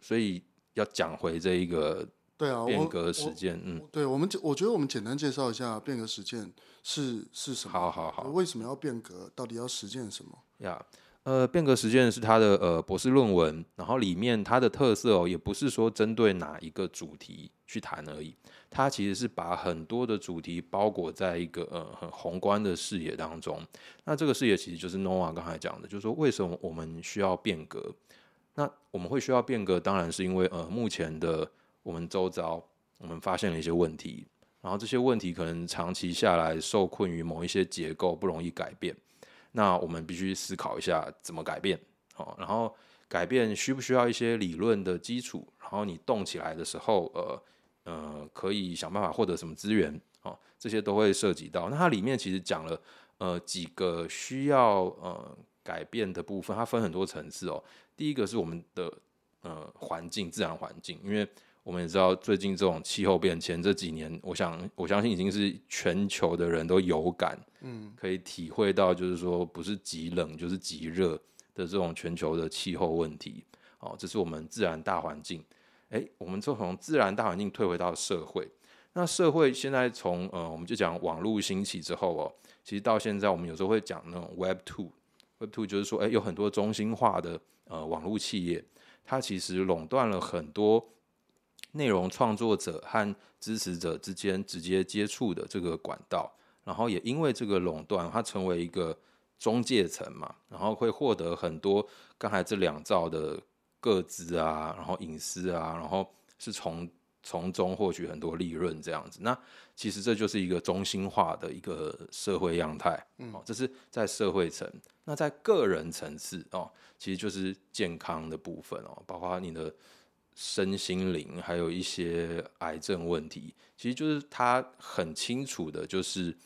所以要讲回这一个。对啊，变革实践，嗯，对我们，我觉得我们简单介绍一下变革实践是是什么？好好好，为什么要变革？到底要实践什么？呀，yeah, 呃，变革实践是他的呃博士论文，然后里面它的特色哦，也不是说针对哪一个主题去谈而已，它其实是把很多的主题包裹在一个呃很宏观的视野当中。那这个视野其实就是 Noah 刚才讲的，就是说为什么我们需要变革？那我们会需要变革，当然是因为呃目前的。我们周遭，我们发现了一些问题，然后这些问题可能长期下来受困于某一些结构，不容易改变。那我们必须思考一下怎么改变，好，然后改变需不需要一些理论的基础？然后你动起来的时候，呃呃，可以想办法获得什么资源？哦，这些都会涉及到。那它里面其实讲了呃几个需要呃改变的部分，它分很多层次哦。第一个是我们的呃环境，自然环境，因为我们也知道，最近这种气候变迁这几年，我想我相信已经是全球的人都有感，嗯，可以体会到，就是说不是极冷就是极热的这种全球的气候问题。哦，这是我们自然大环境。诶，我们就从自然大环境退回到社会。那社会现在从呃，我们就讲网络兴起之后哦，其实到现在我们有时候会讲那种 Web Two，Web Two 就是说，诶，有很多中心化的呃网络企业，它其实垄断了很多。内容创作者和支持者之间直接接触的这个管道，然后也因为这个垄断，它成为一个中介层嘛，然后会获得很多刚才这两兆的个资啊，然后隐私啊，然后是从从中获取很多利润这样子。那其实这就是一个中心化的一个社会样态，嗯，这是在社会层。那在个人层次哦，其实就是健康的部分哦，包括你的。身心灵还有一些癌症问题，其实就是他很清楚的，就是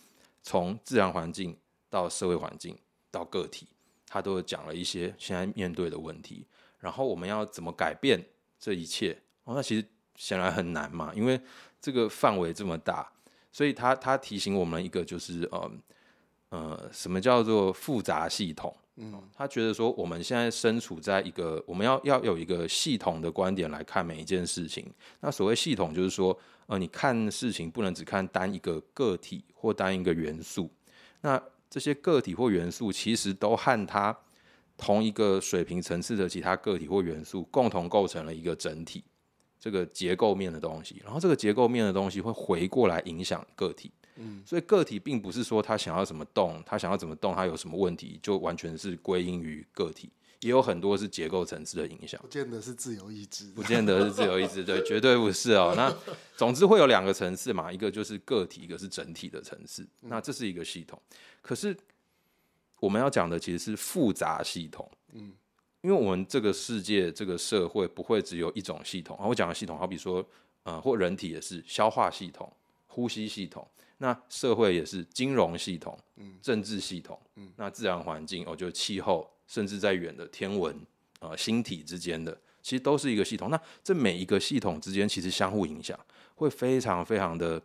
从自然环境到社会环境到个体，他都讲了一些现在面对的问题。然后我们要怎么改变这一切？哦，那其实显然很难嘛，因为这个范围这么大，所以他他提醒我们一个就是，呃呃，什么叫做复杂系统？嗯，他觉得说我们现在身处在一个，我们要要有一个系统的观点来看每一件事情。那所谓系统，就是说，呃，你看事情不能只看单一个个体或单一个元素。那这些个体或元素其实都和它同一个水平层次的其他个体或元素共同构成了一个整体，这个结构面的东西。然后这个结构面的东西会回过来影响个体。嗯，所以个体并不是说他想要怎么动，他想要怎么动，他有什么问题，就完全是归因于个体，也有很多是结构层次的影响。不见得是自由意志，不见得是自由意志，对，绝对不是哦。那 总之会有两个层次嘛，一个就是个体，一个是整体的层次。那这是一个系统，可是我们要讲的其实是复杂系统。嗯，因为我们这个世界、这个社会不会只有一种系统。我讲的系统，好比说，呃，或人体也是消化系统、呼吸系统。那社会也是金融系统，政治系统，那自然环境哦，就气候，甚至在远的天文，呃，星体之间的，其实都是一个系统。那这每一个系统之间其实相互影响，会非常非常的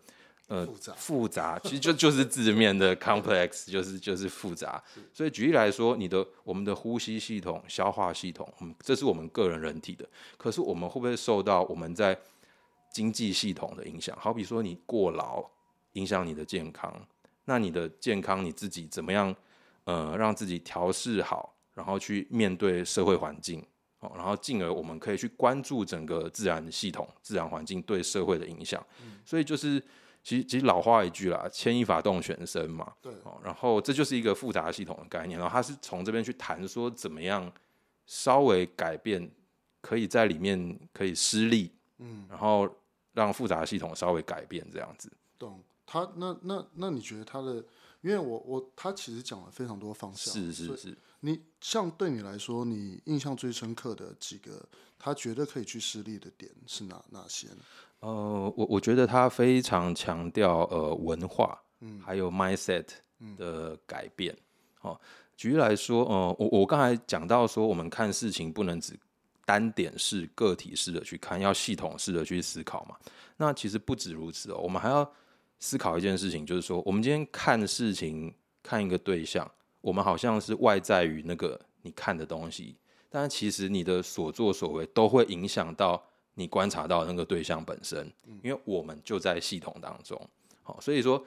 呃复杂，复杂，其实就就是字面的 complex，就是就是复杂。所以举例来说，你的我们的呼吸系统、消化系统，嗯，这是我们个人人体的，可是我们会不会受到我们在经济系统的影响？好比说你过劳。影响你的健康，那你的健康你自己怎么样？呃，让自己调试好，然后去面对社会环境，哦，然后进而我们可以去关注整个自然系统、自然环境对社会的影响。嗯。所以就是其实其实老话一句啦，牵一发动全身嘛。对。哦，然后这就是一个复杂系统的概念，然后他是从这边去谈说怎么样稍微改变，可以在里面可以施力，嗯，然后让复杂系统稍微改变这样子。懂。他那那那你觉得他的？因为我我他其实讲了非常多方向。是是是。你像对你来说，你印象最深刻的几个，他觉得可以去失利的点是哪哪些呢？呃，我我觉得他非常强调呃文化，嗯，还有 mindset 的改变。好、嗯哦，举例来说，呃，我我刚才讲到说，我们看事情不能只单点式、个体式的去看，要系统式的去思考嘛。那其实不止如此哦，我们还要思考一件事情，就是说，我们今天看事情，看一个对象。我们好像是外在于那个你看的东西，但是其实你的所作所为都会影响到你观察到那个对象本身，因为我们就在系统当中。好，所以说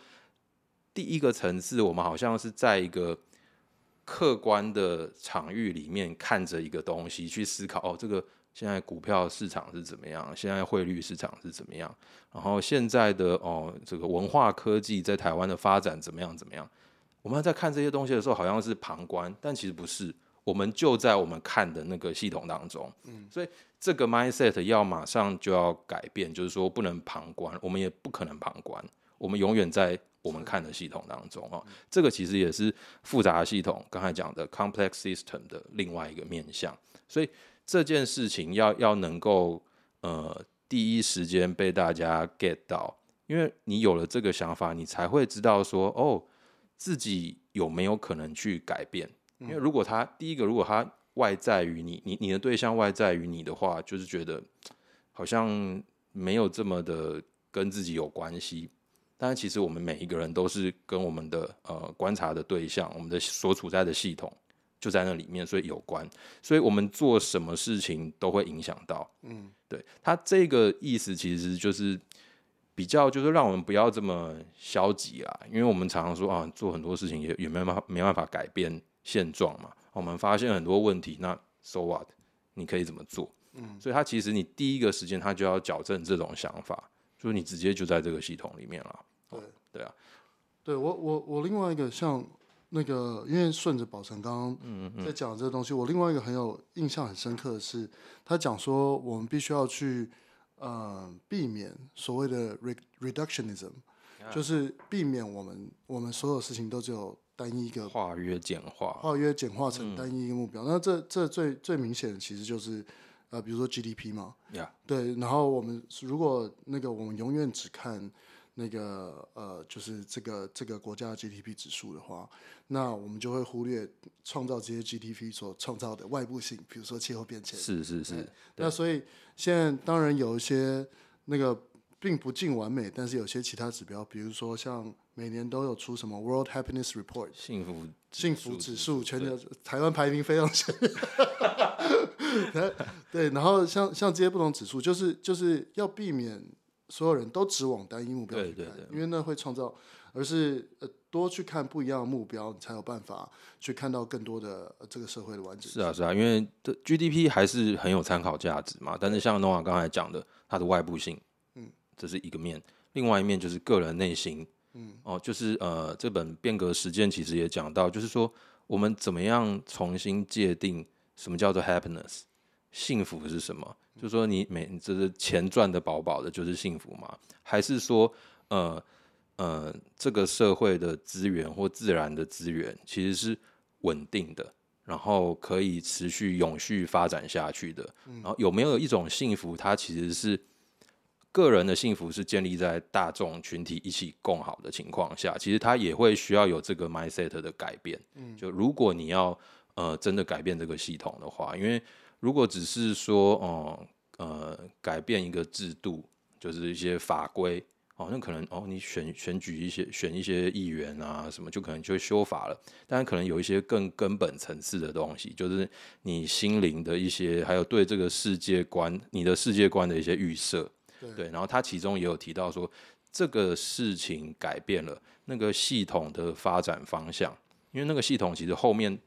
第一个层次，我们好像是在一个客观的场域里面看着一个东西去思考。哦，这个现在股票市场是怎么样？现在汇率市场是怎么样？然后现在的哦，这个文化科技在台湾的发展怎么样？怎么样？我们在看这些东西的时候，好像是旁观，但其实不是。我们就在我们看的那个系统当中，嗯，所以这个 mindset 要马上就要改变，就是说不能旁观，我们也不可能旁观，我们永远在我们看的系统当中啊。这个其实也是复杂系统刚才讲的 complex system 的另外一个面向。所以这件事情要要能够呃第一时间被大家 get 到，因为你有了这个想法，你才会知道说哦。自己有没有可能去改变？因为如果他第一个，如果他外在于你，你你的对象外在于你的话，就是觉得好像没有这么的跟自己有关系。但是其实我们每一个人都是跟我们的呃观察的对象，我们的所处在的系统就在那里面，所以有关。所以我们做什么事情都会影响到。嗯，对，他这个意思其实就是。比较就是让我们不要这么消极啊，因为我们常常说啊，做很多事情也也没办法没办法改变现状嘛。我们发现很多问题，那 so what？你可以怎么做？嗯，所以他其实你第一个时间他就要矫正这种想法，就是你直接就在这个系统里面了。对对啊，对我我我另外一个像那个，因为顺着宝成刚刚在讲这个东西，我另外一个很有印象很深刻的是，他讲说我们必须要去。呃，避免所谓的 reductionism，就是避免我们我们所有事情都只有单一一个化约简化，化约简化成单一一个目标。嗯、那这这最最明显的其实就是呃，比如说 GDP 嘛.对。然后我们如果那个我们永远只看。那个呃，就是这个这个国家的 GDP 指数的话，那我们就会忽略创造这些 GDP 所创造的外部性，比如说气候变迁。是是是。那所以现在当然有一些那个并不尽完美，但是有些其他指标，比如说像每年都有出什么 World Happiness Report，幸福幸福指数，全球台湾排名非常前面。对，然后像像这些不同指数，就是就是要避免。所有人都只往单一目标去看，对对对，因为那会创造，而是呃多去看不一样的目标，你才有办法去看到更多的这个社会的完整。是啊是啊，因为这 GDP 还是很有参考价值嘛。但是像 Noah 刚才讲的，它的外部性，嗯，这是一个面，另外一面就是个人内心，嗯，哦，就是呃这本变革实践其实也讲到，就是说我们怎么样重新界定什么叫做 happiness，幸福是什么？就说你每就是钱赚的饱饱的，就是幸福吗？还是说，呃呃，这个社会的资源或自然的资源其实是稳定的，然后可以持续永续发展下去的？然后有没有一种幸福，它其实是个人的幸福，是建立在大众群体一起共好的情况下？其实它也会需要有这个 mindset 的改变。就如果你要呃真的改变这个系统的话，因为。如果只是说，哦，呃，改变一个制度，就是一些法规，哦，那可能哦，你选选举一些选一些议员啊，什么就可能就会修法了。但可能有一些更根本层次的东西，就是你心灵的一些，还有对这个世界观、你的世界观的一些预设。对，对，然后他其中也有提到说，这个事情改变了那个系统的发展方向，因为那个系统其实后面。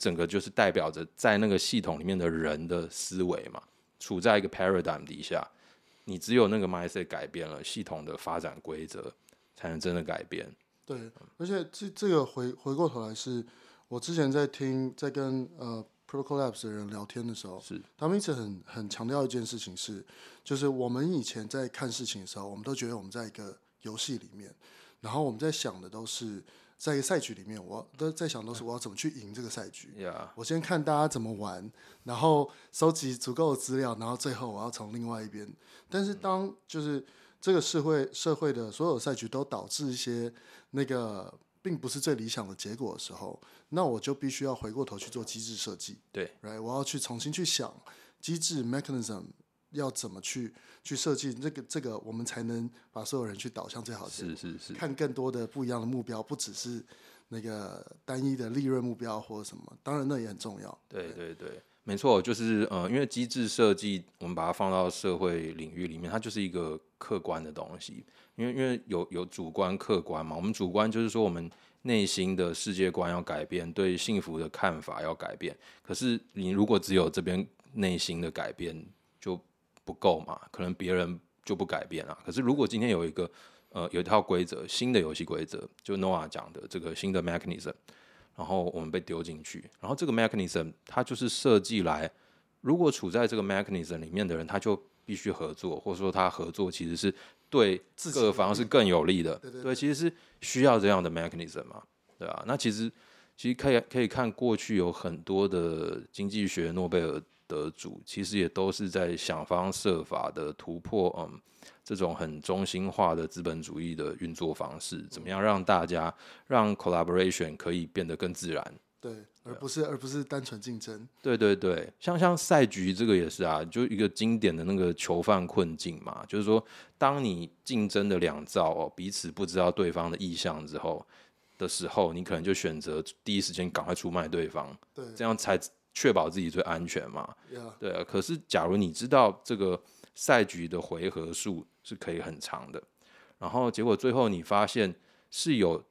整个就是代表着在那个系统里面的人的思维嘛，处在一个 paradigm 底下，你只有那个 mindset 改变了，系统的发展规则才能真的改变。对，而且这这个回回过头来是，我之前在听在跟呃 Protocol Labs 的人聊天的时候，是他们一直很很强调一件事情是，就是我们以前在看事情的时候，我们都觉得我们在一个游戏里面，然后我们在想的都是。在一个赛局里面，我都在想，都是我要怎么去赢这个赛局。我先看大家怎么玩，然后收集足够的资料，然后最后我要从另外一边。但是当就是这个社会社会的所有赛局都导致一些那个并不是最理想的结果的时候，那我就必须要回过头去做机制设计。对，right，我要去重新去想机制 mechanism。要怎么去去设计这个这个，我们才能把所有人去导向最好的。是是是，看更多的不一样的目标，不只是那个单一的利润目标或者什么。当然那也很重要。对对对，没错，就是呃，因为机制设计，我们把它放到社会领域里面，它就是一个客观的东西。因为因为有有主观客观嘛，我们主观就是说我们内心的世界观要改变，对幸福的看法要改变。可是你如果只有这边内心的改变，就不够嘛？可能别人就不改变啊。可是如果今天有一个呃有一套规则，新的游戏规则，就 Noah 讲的这个新的 mechanism，然后我们被丢进去，然后这个 mechanism 它就是设计来，如果处在这个 mechanism 里面的人，他就必须合作，或者说他合作其实是对各方是更有利的。对，对，对，对，其实是需要这样的 mechanism 嘛，对吧？那其实其实可以可以看过去有很多的经济学诺贝尔。得主其实也都是在想方设法的突破，嗯，这种很中心化的资本主义的运作方式，怎么样让大家让 collaboration 可以变得更自然？对，而不是而不是单纯竞争。对对对，像像赛局这个也是啊，就一个经典的那个囚犯困境嘛，就是说，当你竞争的两造哦，彼此不知道对方的意向之后的时候，你可能就选择第一时间赶快出卖对方，对，这样才。确保自己最安全嘛.对啊。可是，假如你知道这个赛局的回合数是可以很长的，然后结果最后你发现是有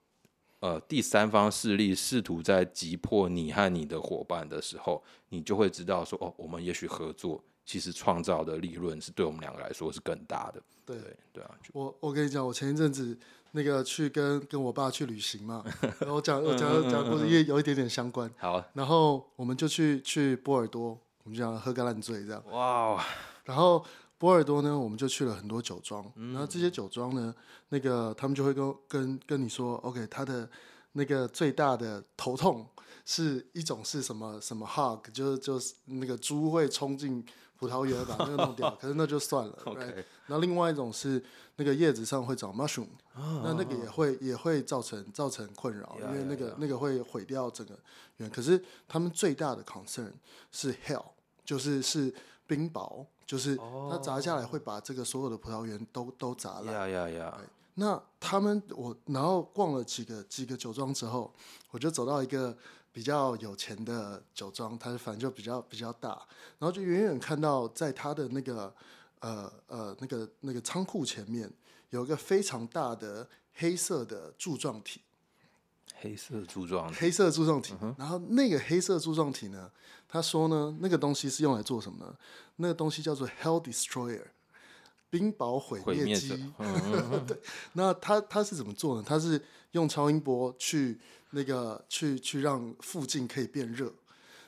呃第三方势力试图在击破你和你的伙伴的时候，你就会知道说哦，我们也许合作，其实创造的利润是对我们两个来说是更大的。对对，对啊。我我跟你讲，我前一阵子。那个去跟跟我爸去旅行嘛，然后我讲我讲讲故事也有一点点相关。好，然后我们就去去波尔多，我们就讲喝个烂醉这样。哇、wow，然后波尔多呢，我们就去了很多酒庄，然后这些酒庄呢，那个他们就会跟跟跟你说，OK，他的那个最大的头痛是一种是什么什么 hog，就是就是那个猪会冲进。葡萄园把那个弄掉，可是那就算了。Right? 那另外一种是那个叶子上会长 mushroom，、oh. 那那个也会也会造成造成困扰，yeah, 因为那个 yeah, yeah. 那个会毁掉整个园。可是他们最大的 concern 是 hell，就是是冰雹，就是它砸下来会把这个所有的葡萄园都都砸烂。那他们我然后逛了几个几个酒庄之后，我就走到一个。比较有钱的酒庄，它反正就比较比较大，然后就远远看到在它的那个呃呃那个那个仓库前面有一个非常大的黑色的柱状体，黑色柱状黑色柱状体、嗯，然后那个黑色柱状体呢，他说呢，那个东西是用来做什么呢？那个东西叫做 Hell Destroyer，冰雹毁灭机。对，那它它是怎么做呢？它是用超音波去。那个去去让附近可以变热，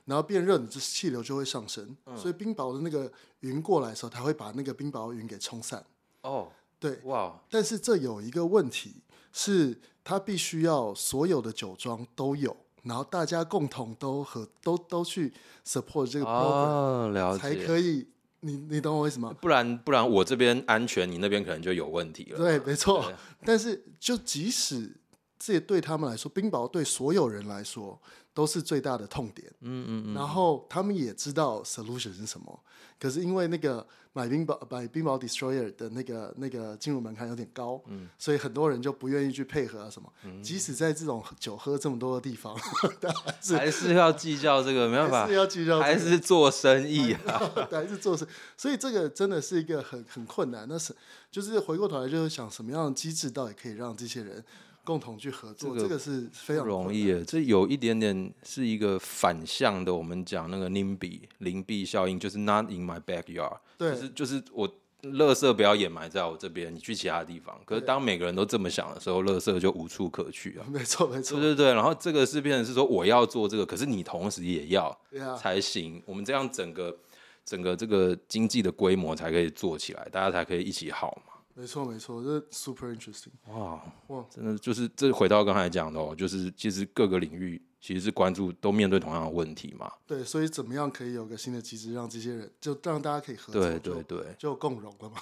然后变热，你这气流就会上升，嗯，所以冰雹的那个云过来的时候，它会把那个冰雹云给冲散。哦，对，哇！但是这有一个问题，是它必须要所有的酒庄都有，然后大家共同都和都都去 support 这个 program，才可以。你你懂我为什么？不然不然我这边安全，你那边可能就有问题了。对，没错。但是就即使。这也对他们来说，冰雹对所有人来说都是最大的痛点。嗯嗯嗯。然后他们也知道 solution 是什么，可是因为那个买冰雹买冰雹 destroyer 的那个那个进入门槛有点高，嗯，所以很多人就不愿意去配合啊什么。嗯。即使在这种酒喝这么多的地方，还是还是要计较这个，没办法，还是要计较，还是做生意啊，还是做生。所以这个真的是一个很很困难。那是就是回过头来就是想什么样的机制到底可以让这些人。共同去合作，这个、这个是非常容易的。这有一点点是一个反向的，我们讲那个 NIMBY 邻避效应，就是 Not in my backyard。对，就是就是我垃圾不要掩埋在我这边，你去其他地方。可是当每个人都这么想的时候，垃圾就无处可去啊。没错，没错，对对对。然后这个是变成是说，我要做这个，可是你同时也要才行。我们这样整个整个这个经济的规模才可以做起来，大家才可以一起好嘛。没错，没错，这 super interesting。哇哇，真的就是这回到刚才讲的哦，就是其实各个领域。其实是关注都面对同样的问题嘛？对，所以怎么样可以有个新的机制，让这些人就让大家可以合作，对对对，就，就共融了嘛？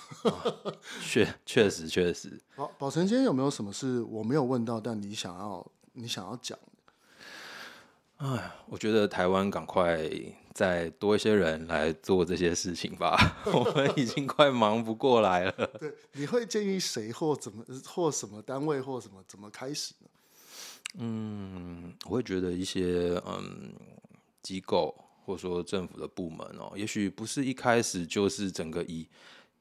确确实确实。宝宝成，今天有没有什么是我没有问到，但你想要你想要讲的？哎，我觉得台湾赶快再多一些人来做这些事情吧，我们已经快忙不过来了。对，你会建议谁或怎么或什么单位或什么怎么开始呢？嗯，我会觉得一些嗯机构或者说政府的部门哦，也许不是一开始就是整个以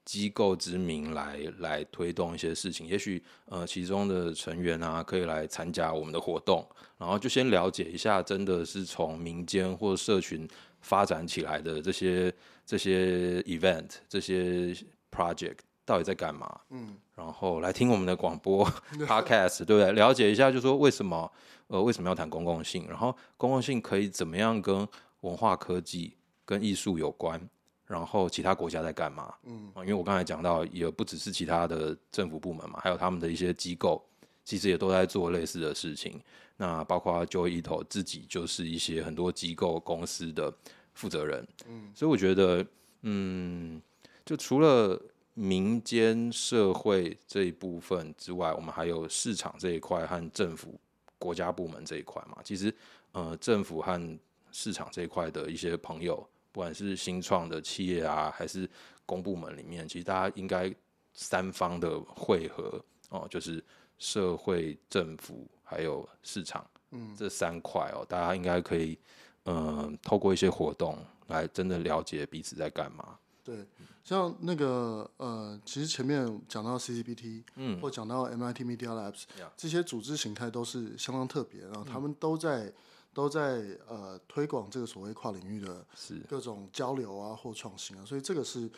机构之名来来推动一些事情，也许呃其中的成员啊可以来参加我们的活动，然后就先了解一下，真的是从民间或社群发展起来的这些这些 event 这些 project。到底在干嘛？嗯，然后来听我们的广播 podcast，对不对？了解一下，就是说为什么呃为什么要谈公共性？然后公共性可以怎么样跟文化、科技、跟艺术有关？然后其他国家在干嘛？嗯，因为我刚才讲到，也不只是其他的政府部门嘛，还有他们的一些机构，其实也都在做类似的事情。那包括 Joy 里头自己就是一些很多机构公司的负责人。嗯，所以我觉得，嗯，就除了民间社会这一部分之外，我们还有市场这一块和政府、国家部门这一块嘛。其实，呃，政府和市场这一块的一些朋友，不管是新创的企业啊，还是公部门里面，其实大家应该三方的汇合哦，就是社会、政府还有市场，嗯，这三块哦，大家应该可以，嗯、呃，透过一些活动来真的了解彼此在干嘛。对。像那个呃，其实前面讲到 CCBT，嗯，或讲到 MIT Media Labs，嗯，这些组织形态都是相当特别，然后他们都在、嗯、都在呃推广这个所谓跨领域的各种交流啊或创新啊，所以这个是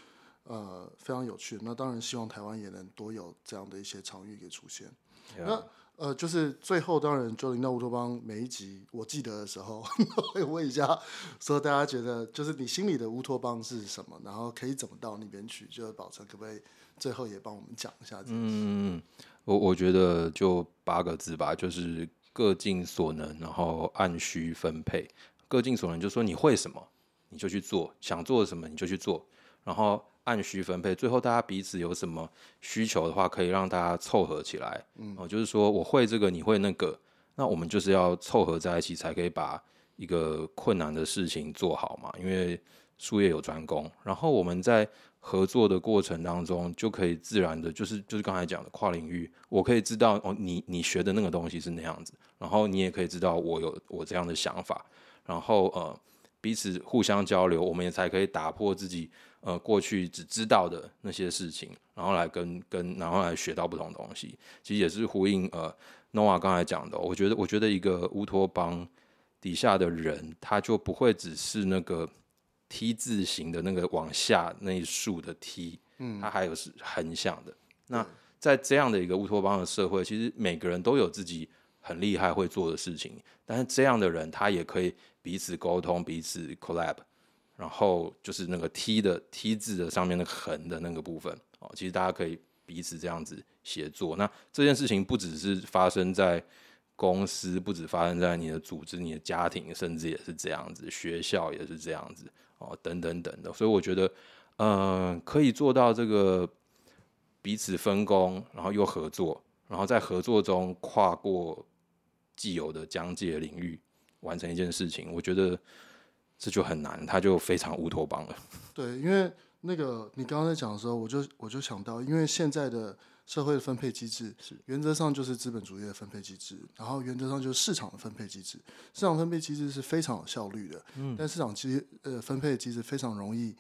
呃非常有趣的。那当然希望台湾也能多有这样的一些场域给出现。那呃，就是最后，当然就临到乌托邦每一集，我记得的时候，会问一下，说大家觉得，就是你心里的乌托邦是什么？然后可以怎么到那边去？就是宝成，可不可以最后也帮我们讲一下？嗯，我我觉得就八个字吧，就是各尽所能，然后按需分配。各尽所能，就是说你会什么，你就去做；想做什么，你就去做，然后。按需分配，最后大家彼此有什么需求的话，可以让大家凑合起来。嗯，哦，就是说我会这个，你会那个，那我们就是要凑合在一起，才可以把一个困难的事情做好嘛。因为术业有专攻，然后我们在合作的过程当中，就可以自然的，就是就是刚才讲的跨领域，我可以知道哦，你你学的那个东西是那样子，然后你也可以知道我有我这样的想法，然后呃彼此互相交流，我们也才可以打破自己。呃，过去只知道的那些事情，然后来跟跟，然后来学到不同东西，其实也是呼应呃，Noah 刚才讲的。我觉得，我觉得一个乌托邦底下的人，他就不会只是那个 T 字形的那个往下那一竖的 T，嗯，他还有是横向的。那在这样的一个乌托邦的社会，其实每个人都有自己很厉害会做的事情，但是这样的人，他也可以彼此沟通，彼此 collab。然后就是那个 T 的 T 字的上面的横的那个部分哦，其实大家可以彼此这样子协作。那这件事情不只是发生在公司，不止发生在你的组织、你的家庭，甚至也是这样子，学校也是这样子哦，等等等的。所以我觉得，嗯、可以做到这个彼此分工，然后又合作，然后在合作中跨过既有的疆界领域，完成一件事情。我觉得。这就很难，他就非常乌托邦了。对，因为那个你刚刚在讲的时候，我就我就想到，因为现在的社会的分配机制是原则上就是资本主义的分配机制，然后原则上就是市场的分配机制。市场分配机制是非常有效率的，嗯，但市场机呃分配机制非常容易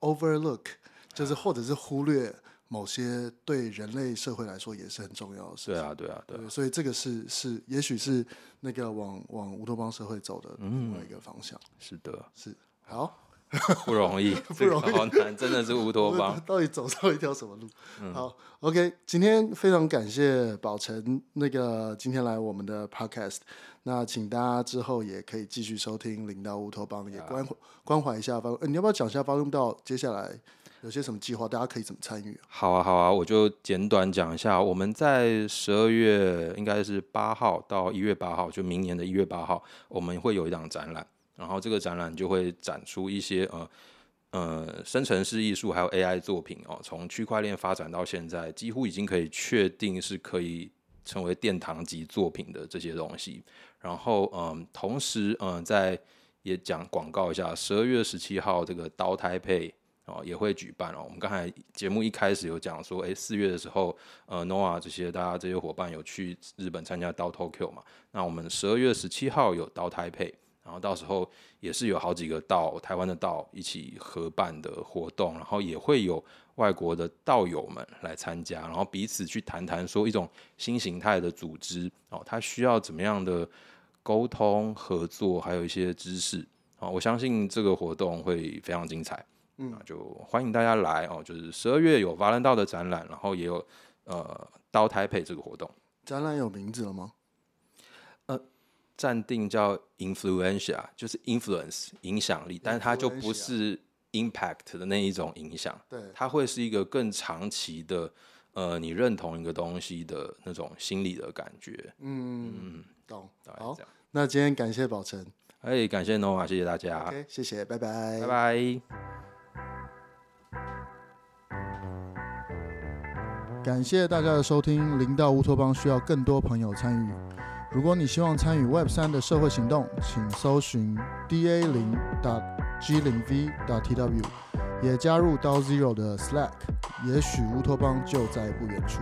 overlook，就是或者是忽略。某些对人类社会来说也是很重要的事情。对啊，对啊，对，对。所以这个是是，也许是那个往往乌托邦社会走的另外一个方向。嗯、是的，是。好，不容易，不容易，好难，真的是乌托邦。到底走上一条什么路？嗯、好，OK，今天非常感谢宝成那个今天来我们的 Podcast，那请大家之后也可以继续收听《领导乌托邦》，也关怀关怀一下发、欸，你要不要讲一下发论道接下来有些什么计划？大家可以怎么参与？好啊，好啊，我就简短讲一下，我们在十二月应该是八号到一月八号，就明年的一月八号，我们会有一档展览。然后这个展览就会展出一些呃呃生成式艺术还有 AI 作品哦，从区块链发展到现在，几乎已经可以确定是可以成为殿堂级作品的这些东西。然后嗯、同时嗯、呃，在也讲广告一下，十二月十七号这个刀胎配哦也会举办哦。我们刚才节目一开始有讲说，哎，四月的时候呃，NOA 这些大家这些伙伴有去日本参加到 Tokyo 嘛？那我们十二月十七号有到台北。然后到时候也是有好几个道台湾的道一起合办的活动，然后也会有外国的道友们来参加，然后彼此去谈谈说一种新形态的组织哦，它需要怎么样的沟通合作，还有一些知识啊，我相信这个活动会非常精彩，嗯，就欢迎大家来哦，就是十二月有法兰道的展览，然后也有呃刀台配这个活动，展览有名字了吗？呃暂定叫 influencia，就是 influence 影响力，但是它就不是 impact 的那一种影响，对，它会是一个更长期的，呃，你认同一个东西的那种心理的感觉。嗯嗯，懂。好，那今天感谢宝成，哎，感谢 Noah，谢谢大家。谢谢，拜拜，拜拜。感谢大家的收听，零到乌托邦需要更多朋友参与。如果你希望参与 Web 三的社会行动，请搜寻 da 零 .g 零 v .tw，也加入 DAO Zero 的 Slack，也许乌托邦就在不远处。